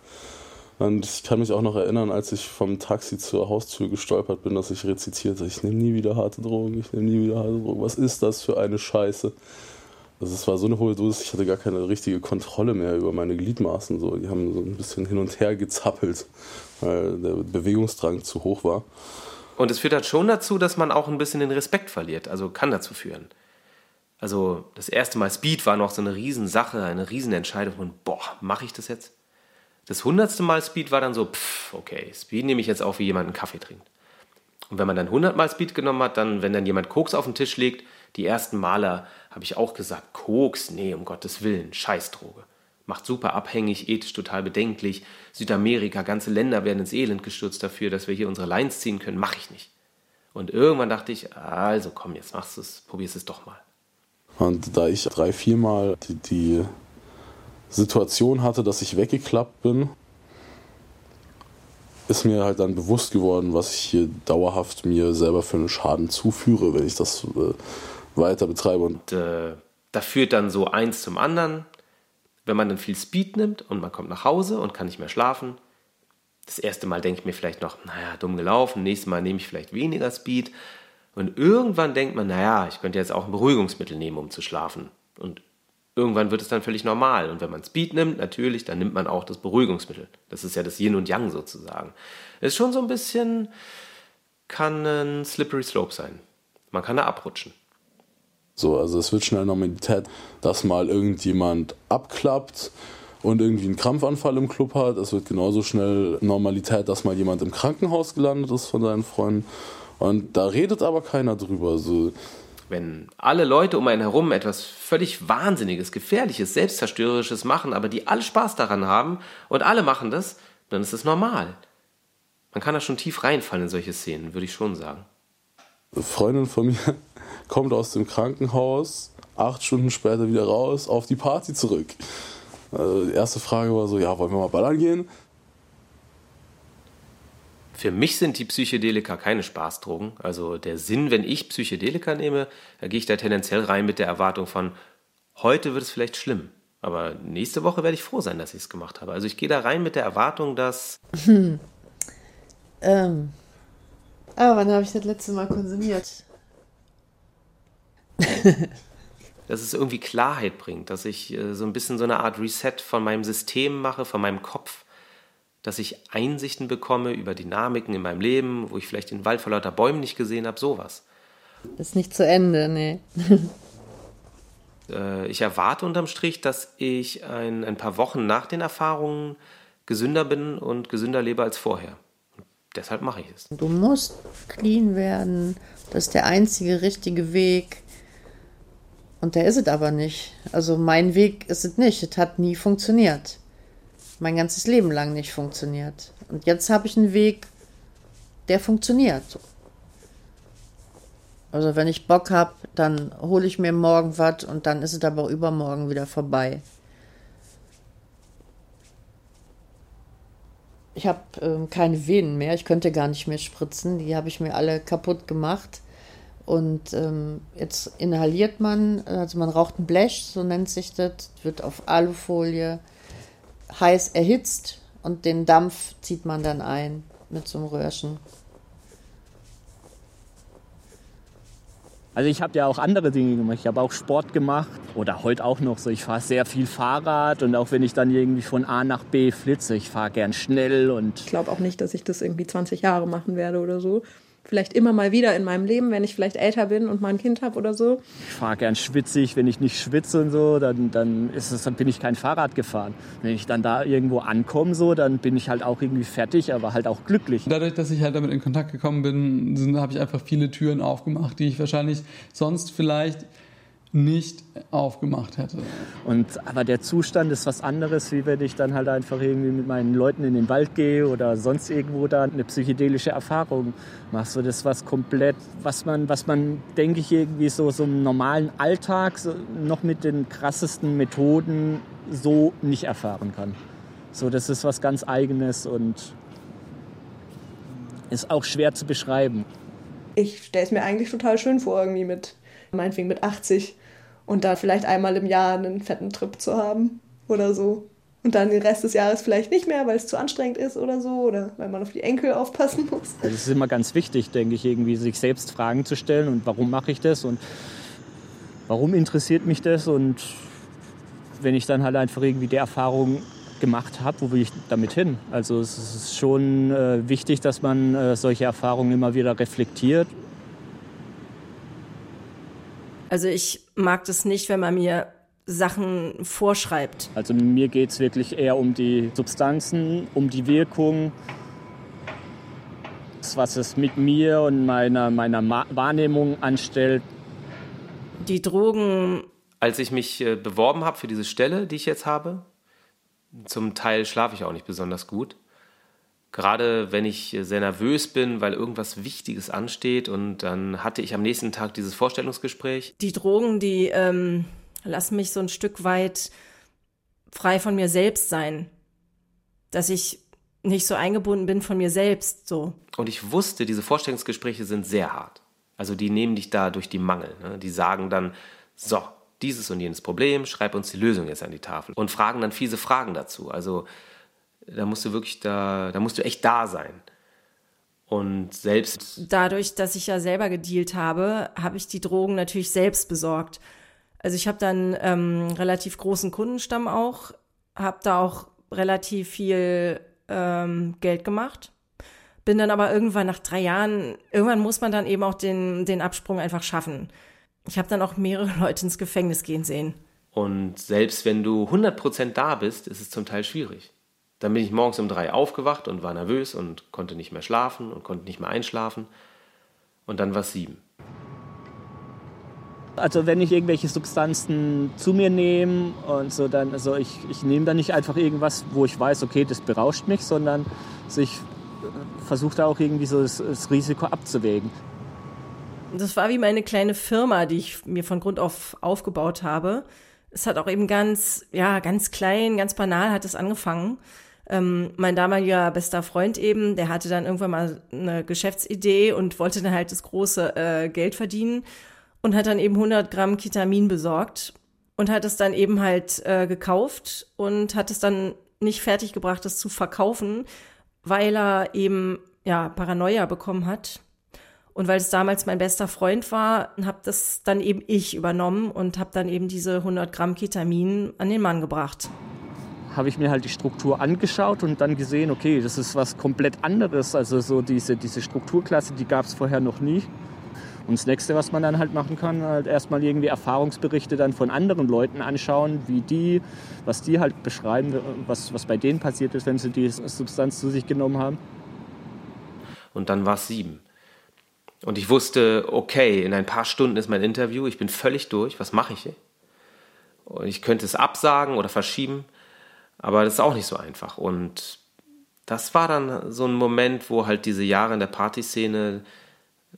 Und ich kann mich auch noch erinnern, als ich vom Taxi zur Haustür gestolpert bin, dass ich rezitierte, ich nehme nie wieder harte Drogen, ich nehme nie wieder harte Drogen. Was ist das für eine Scheiße? Also es war so eine hohe Dosis, ich hatte gar keine richtige Kontrolle mehr über meine Gliedmaßen. So. Die haben so ein bisschen hin und her gezappelt, weil der Bewegungsdrang zu hoch war. Und es führt halt schon dazu, dass man auch ein bisschen den Respekt verliert. Also kann dazu führen. Also das erste Mal Speed war noch so eine Riesensache, eine Riesenentscheidung und boah, mache ich das jetzt? Das hundertste Mal Speed war dann so, pff, okay, Speed nehme ich jetzt auf, wie jemand einen Kaffee trinkt. Und wenn man dann hundertmal Speed genommen hat, dann, wenn dann jemand Koks auf den Tisch legt, die ersten Male habe ich auch gesagt, Koks, nee, um Gottes Willen, Scheißdroge. Macht super abhängig, ethisch total bedenklich. Südamerika, ganze Länder werden ins Elend gestürzt dafür, dass wir hier unsere Lines ziehen können, mache ich nicht. Und irgendwann dachte ich, also komm, jetzt machst du es, probierst es doch mal. Und da ich drei, viermal die, die Situation hatte, dass ich weggeklappt bin, ist mir halt dann bewusst geworden, was ich hier dauerhaft mir selber für einen Schaden zuführe, wenn ich das äh, weiter betreibe. Und äh, da führt dann so eins zum anderen. wenn man dann viel Speed nimmt und man kommt nach Hause und kann nicht mehr schlafen, das erste Mal denke ich mir vielleicht noch, naja, dumm gelaufen, nächstes Mal nehme ich vielleicht weniger Speed. Und irgendwann denkt man, naja, ich könnte jetzt auch ein Beruhigungsmittel nehmen, um zu schlafen. Und irgendwann wird es dann völlig normal. Und wenn man Speed nimmt, natürlich, dann nimmt man auch das Beruhigungsmittel. Das ist ja das Yin und Yang sozusagen. Ist schon so ein bisschen, kann ein slippery slope sein. Man kann da abrutschen. So, also es wird schnell Normalität, dass mal irgendjemand abklappt und irgendwie einen Krampfanfall im Club hat. Es wird genauso schnell Normalität, dass mal jemand im Krankenhaus gelandet ist von seinen Freunden. Und da redet aber keiner drüber. So. Wenn alle Leute um einen herum etwas völlig Wahnsinniges, Gefährliches, Selbstzerstörerisches machen, aber die alle Spaß daran haben und alle machen das, dann ist es normal. Man kann da schon tief reinfallen in solche Szenen, würde ich schon sagen. Eine Freundin von mir (laughs) kommt aus dem Krankenhaus, acht Stunden später wieder raus, auf die Party zurück. Also die erste Frage war so, ja, wollen wir mal ballern gehen? Für mich sind die Psychedelika keine Spaßdrogen. Also der Sinn, wenn ich Psychedelika nehme, da gehe ich da tendenziell rein mit der Erwartung von, heute wird es vielleicht schlimm. Aber nächste Woche werde ich froh sein, dass ich es gemacht habe. Also ich gehe da rein mit der Erwartung, dass... Hm. (laughs) Ähm. Aber wann habe ich das letzte Mal konsumiert? (laughs) dass es irgendwie Klarheit bringt, dass ich äh, so ein bisschen so eine Art Reset von meinem System mache, von meinem Kopf, dass ich Einsichten bekomme über Dynamiken in meinem Leben, wo ich vielleicht den Wald vor lauter Bäumen nicht gesehen habe, sowas. Das ist nicht zu Ende, nee. (laughs) äh, ich erwarte unterm Strich, dass ich ein, ein paar Wochen nach den Erfahrungen gesünder bin und gesünder lebe als vorher. Und deshalb mache ich es. Du musst clean werden. Das ist der einzige richtige Weg und der ist es aber nicht. Also mein Weg ist es nicht. Es hat nie funktioniert. Mein ganzes Leben lang nicht funktioniert. Und jetzt habe ich einen Weg, der funktioniert. Also wenn ich Bock habe, dann hole ich mir morgen was und dann ist es aber übermorgen wieder vorbei. Ich habe ähm, keine Venen mehr. Ich könnte gar nicht mehr spritzen. Die habe ich mir alle kaputt gemacht. Und ähm, jetzt inhaliert man, also man raucht ein Blech, so nennt sich das, wird auf Alufolie heiß erhitzt und den Dampf zieht man dann ein mit so einem Röhrchen. Also ich habe ja auch andere Dinge gemacht. Ich habe auch Sport gemacht oder heute auch noch so. Ich fahre sehr viel Fahrrad und auch wenn ich dann irgendwie von A nach B flitze, ich fahre gern schnell und. Ich glaube auch nicht, dass ich das irgendwie 20 Jahre machen werde oder so vielleicht immer mal wieder in meinem Leben, wenn ich vielleicht älter bin und mal ein Kind habe oder so. Ich fahre gern schwitzig, wenn ich nicht schwitze und so, dann, dann, ist es, dann bin ich kein Fahrrad gefahren. Wenn ich dann da irgendwo ankomme, so, dann bin ich halt auch irgendwie fertig, aber halt auch glücklich. Dadurch, dass ich halt damit in Kontakt gekommen bin, habe ich einfach viele Türen aufgemacht, die ich wahrscheinlich sonst vielleicht nicht aufgemacht hätte. Und aber der Zustand ist was anderes, wie wenn ich dann halt einfach irgendwie mit meinen Leuten in den Wald gehe oder sonst irgendwo da eine psychedelische Erfahrung mache. So das was komplett, was man, was man, denke ich, irgendwie so, so im normalen Alltag so noch mit den krassesten Methoden so nicht erfahren kann. So, das ist was ganz Eigenes und ist auch schwer zu beschreiben. Ich stelle es mir eigentlich total schön vor, irgendwie mit meinetwegen mit 80 und da vielleicht einmal im Jahr einen fetten Trip zu haben oder so. Und dann den Rest des Jahres vielleicht nicht mehr, weil es zu anstrengend ist oder so oder weil man auf die Enkel aufpassen muss. Das ist immer ganz wichtig, denke ich, irgendwie sich selbst Fragen zu stellen und warum mache ich das und warum interessiert mich das und wenn ich dann halt einfach irgendwie die Erfahrung gemacht habe, wo will ich damit hin? Also es ist schon äh, wichtig, dass man äh, solche Erfahrungen immer wieder reflektiert also ich mag das nicht, wenn man mir Sachen vorschreibt. Also mir geht es wirklich eher um die Substanzen, um die Wirkung, was es mit mir und meiner, meiner Wahrnehmung anstellt. Die Drogen. Als ich mich äh, beworben habe für diese Stelle, die ich jetzt habe, zum Teil schlafe ich auch nicht besonders gut. Gerade wenn ich sehr nervös bin, weil irgendwas Wichtiges ansteht und dann hatte ich am nächsten Tag dieses Vorstellungsgespräch. Die Drogen, die ähm, lassen mich so ein Stück weit frei von mir selbst sein. Dass ich nicht so eingebunden bin von mir selbst, so. Und ich wusste, diese Vorstellungsgespräche sind sehr hart. Also die nehmen dich da durch die Mangel. Ne? Die sagen dann, so, dieses und jenes Problem, schreib uns die Lösung jetzt an die Tafel. Und fragen dann fiese Fragen dazu. Also da musst du wirklich da, da musst du echt da sein. Und selbst. Dadurch, dass ich ja selber gedealt habe, habe ich die Drogen natürlich selbst besorgt. Also ich habe dann ähm, relativ großen Kundenstamm auch, habe da auch relativ viel ähm, Geld gemacht. Bin dann aber irgendwann nach drei Jahren, irgendwann muss man dann eben auch den, den Absprung einfach schaffen. Ich habe dann auch mehrere (laughs) Leute ins Gefängnis gehen sehen. Und selbst wenn du 100% da bist, ist es zum Teil schwierig. Dann bin ich morgens um drei aufgewacht und war nervös und konnte nicht mehr schlafen und konnte nicht mehr einschlafen. Und dann war es sieben. Also wenn ich irgendwelche Substanzen zu mir nehme und so, dann, also ich, ich nehme dann nicht einfach irgendwas, wo ich weiß, okay, das berauscht mich, sondern also ich äh, versuche da auch irgendwie so das, das Risiko abzuwägen. Das war wie meine kleine Firma, die ich mir von Grund auf aufgebaut habe. Es hat auch eben ganz, ja, ganz klein, ganz banal hat es angefangen. Ähm, mein damaliger bester Freund eben, der hatte dann irgendwann mal eine Geschäftsidee und wollte dann halt das große äh, Geld verdienen und hat dann eben 100 Gramm Ketamin besorgt und hat es dann eben halt äh, gekauft und hat es dann nicht fertiggebracht, es zu verkaufen, weil er eben ja Paranoia bekommen hat. Und weil es damals mein bester Freund war, habe das dann eben ich übernommen und habe dann eben diese 100 Gramm Ketamin an den Mann gebracht. Habe ich mir halt die Struktur angeschaut und dann gesehen, okay, das ist was komplett anderes. Also so diese, diese Strukturklasse, die gab es vorher noch nie. Und das nächste, was man dann halt machen kann, halt erstmal irgendwie Erfahrungsberichte dann von anderen Leuten anschauen, wie die, was die halt beschreiben, was, was bei denen passiert ist, wenn sie die Substanz zu sich genommen haben. Und dann war es sieben. Und ich wusste, okay, in ein paar Stunden ist mein Interview, ich bin völlig durch, was mache ich? Und ich könnte es absagen oder verschieben, aber das ist auch nicht so einfach. Und das war dann so ein Moment, wo halt diese Jahre in der Partyszene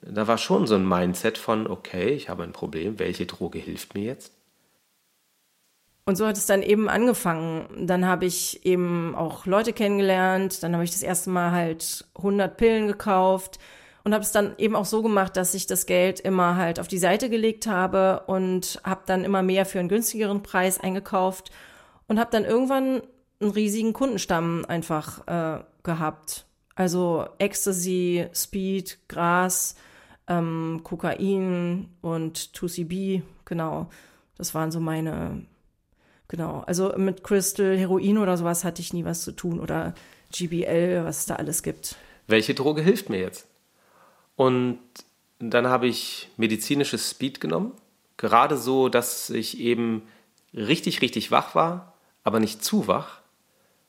da war schon so ein Mindset von, okay, ich habe ein Problem, welche Droge hilft mir jetzt? Und so hat es dann eben angefangen. Dann habe ich eben auch Leute kennengelernt. Dann habe ich das erste Mal halt 100 Pillen gekauft und habe es dann eben auch so gemacht, dass ich das Geld immer halt auf die Seite gelegt habe und habe dann immer mehr für einen günstigeren Preis eingekauft und habe dann irgendwann einen riesigen Kundenstamm einfach äh, gehabt. Also Ecstasy, Speed, Gras, ähm, Kokain und 2CB, genau. Das waren so meine, genau. Also mit Crystal, Heroin oder sowas hatte ich nie was zu tun oder GBL, was es da alles gibt. Welche Droge hilft mir jetzt? Und dann habe ich medizinisches Speed genommen. Gerade so, dass ich eben richtig, richtig wach war, aber nicht zu wach.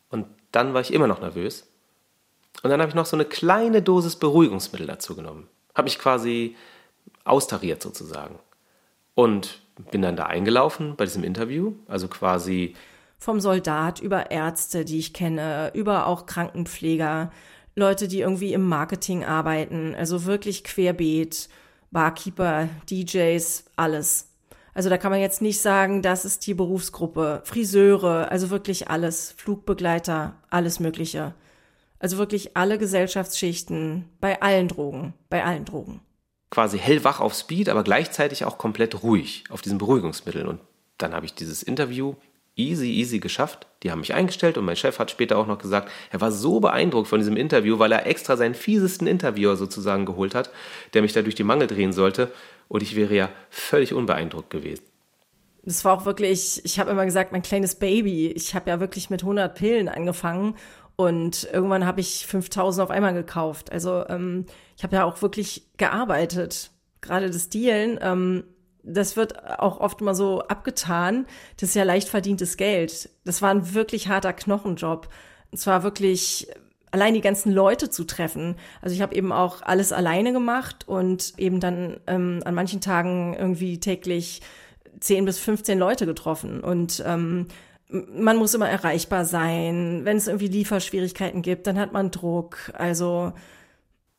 Und dann war ich immer noch nervös. Und dann habe ich noch so eine kleine Dosis Beruhigungsmittel dazu genommen. Habe mich quasi austariert sozusagen. Und bin dann da eingelaufen bei diesem Interview, also quasi vom Soldat über Ärzte, die ich kenne, über auch Krankenpfleger, Leute, die irgendwie im Marketing arbeiten, also wirklich querbeet, Barkeeper, DJs, alles. Also da kann man jetzt nicht sagen, das ist die Berufsgruppe, Friseure, also wirklich alles, Flugbegleiter, alles Mögliche. Also wirklich alle Gesellschaftsschichten bei allen Drogen, bei allen Drogen. Quasi hellwach auf Speed, aber gleichzeitig auch komplett ruhig auf diesen Beruhigungsmitteln. Und dann habe ich dieses Interview easy, easy geschafft. Die haben mich eingestellt und mein Chef hat später auch noch gesagt, er war so beeindruckt von diesem Interview, weil er extra seinen fiesesten Interviewer sozusagen geholt hat, der mich da durch die Mangel drehen sollte. Und ich wäre ja völlig unbeeindruckt gewesen. Das war auch wirklich, ich habe immer gesagt, mein kleines Baby. Ich habe ja wirklich mit 100 Pillen angefangen und irgendwann habe ich 5000 auf einmal gekauft. Also ähm, ich habe ja auch wirklich gearbeitet. Gerade das Dealen, ähm, das wird auch oft mal so abgetan. Das ist ja leicht verdientes Geld. Das war ein wirklich harter Knochenjob. Es war wirklich allein die ganzen Leute zu treffen. Also ich habe eben auch alles alleine gemacht und eben dann ähm, an manchen Tagen irgendwie täglich 10 bis 15 Leute getroffen. Und ähm, man muss immer erreichbar sein. Wenn es irgendwie Lieferschwierigkeiten gibt, dann hat man Druck. Also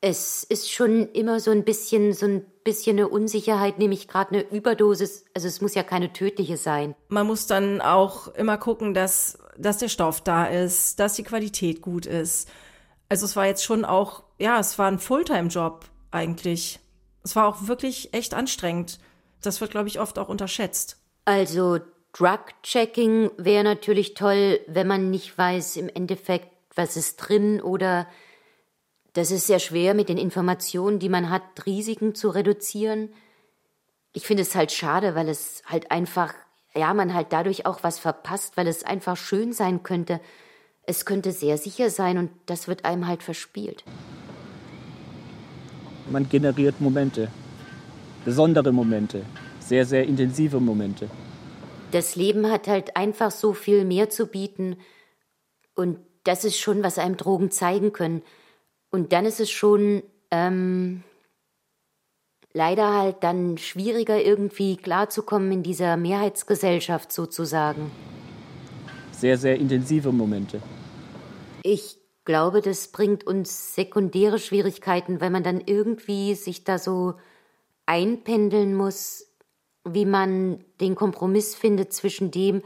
es ist schon immer so ein bisschen so ein bisschen eine Unsicherheit, nämlich gerade eine Überdosis. Also es muss ja keine tödliche sein. Man muss dann auch immer gucken, dass dass der Stoff da ist, dass die Qualität gut ist. Also es war jetzt schon auch, ja, es war ein Fulltime-Job eigentlich. Es war auch wirklich echt anstrengend. Das wird, glaube ich, oft auch unterschätzt. Also Drug-Checking wäre natürlich toll, wenn man nicht weiß im Endeffekt, was ist drin oder das ist sehr schwer mit den Informationen, die man hat, Risiken zu reduzieren. Ich finde es halt schade, weil es halt einfach, ja, man halt dadurch auch was verpasst, weil es einfach schön sein könnte. Es könnte sehr sicher sein und das wird einem halt verspielt. Man generiert Momente, besondere Momente, sehr, sehr intensive Momente. Das Leben hat halt einfach so viel mehr zu bieten und das ist schon, was einem Drogen zeigen können. Und dann ist es schon ähm, leider halt dann schwieriger irgendwie klarzukommen in dieser Mehrheitsgesellschaft sozusagen. Sehr, sehr intensive Momente. Ich glaube, das bringt uns sekundäre Schwierigkeiten, weil man dann irgendwie sich da so einpendeln muss, wie man den Kompromiss findet zwischen dem,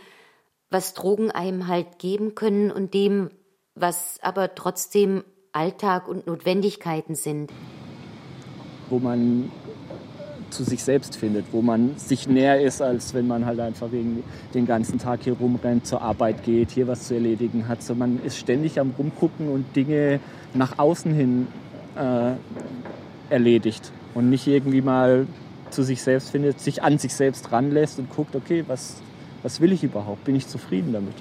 was Drogen einem halt geben können und dem, was aber trotzdem Alltag und Notwendigkeiten sind. Wo man zu sich selbst findet, wo man sich näher ist, als wenn man halt einfach wegen den ganzen Tag hier rumrennt, zur Arbeit geht, hier was zu erledigen hat. So man ist ständig am rumgucken und Dinge nach außen hin äh, erledigt und nicht irgendwie mal zu sich selbst findet, sich an sich selbst ranlässt und guckt, okay, was, was will ich überhaupt? Bin ich zufrieden damit?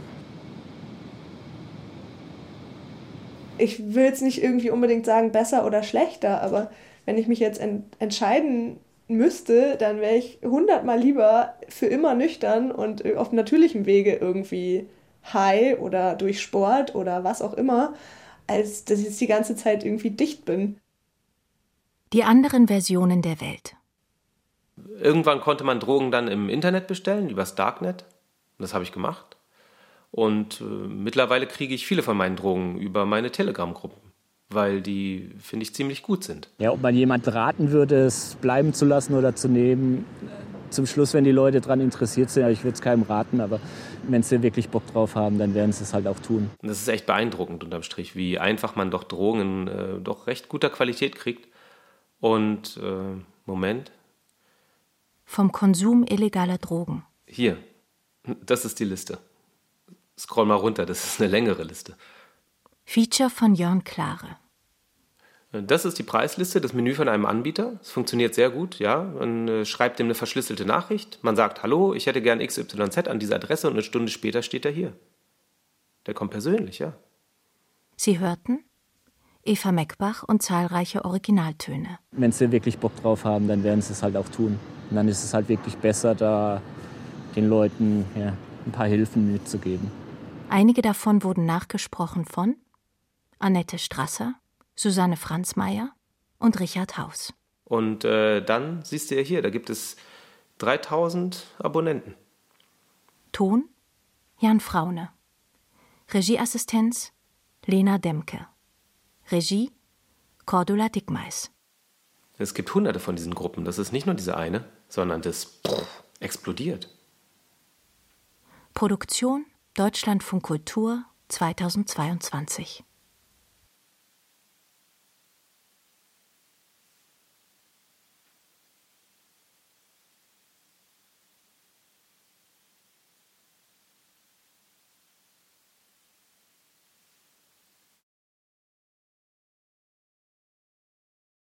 Ich will jetzt nicht irgendwie unbedingt sagen, besser oder schlechter, aber wenn ich mich jetzt ent entscheiden müsste, dann wäre ich hundertmal lieber für immer nüchtern und auf natürlichem Wege irgendwie high oder durch Sport oder was auch immer, als dass ich jetzt die ganze Zeit irgendwie dicht bin. Die anderen Versionen der Welt. Irgendwann konnte man Drogen dann im Internet bestellen, übers Darknet. Das habe ich gemacht. Und äh, mittlerweile kriege ich viele von meinen Drogen über meine Telegram-Gruppen, weil die, finde ich, ziemlich gut sind. Ja, ob man jemand raten würde, es bleiben zu lassen oder zu nehmen, zum Schluss, wenn die Leute daran interessiert sind, ich würde es keinem raten, aber wenn sie wirklich Bock drauf haben, dann werden sie es halt auch tun. Das ist echt beeindruckend unterm Strich, wie einfach man doch Drogen in äh, doch recht guter Qualität kriegt. Und äh, Moment, vom Konsum illegaler Drogen. Hier, das ist die Liste. Scroll mal runter, das ist eine längere Liste. Feature von Jörn Klare. Das ist die Preisliste, das Menü von einem Anbieter. Es funktioniert sehr gut, ja. Man äh, schreibt ihm eine verschlüsselte Nachricht. Man sagt, hallo, ich hätte gern XYZ an dieser Adresse und eine Stunde später steht er hier. Der kommt persönlich, ja. Sie hörten Eva Meckbach und zahlreiche Originaltöne. Wenn sie wirklich Bock drauf haben, dann werden sie es halt auch tun. Und dann ist es halt wirklich besser, da den Leuten ja, ein paar Hilfen mitzugeben. Einige davon wurden nachgesprochen von Annette Strasser, Susanne Franzmeier und Richard Haus. Und äh, dann siehst du ja hier, da gibt es 3000 Abonnenten. Ton Jan Fraune. Regieassistenz Lena Demke. Regie Cordula Dickmeis. Es gibt hunderte von diesen Gruppen. Das ist nicht nur diese eine, sondern das explodiert. Produktion Deutschlandfunk Kultur 2022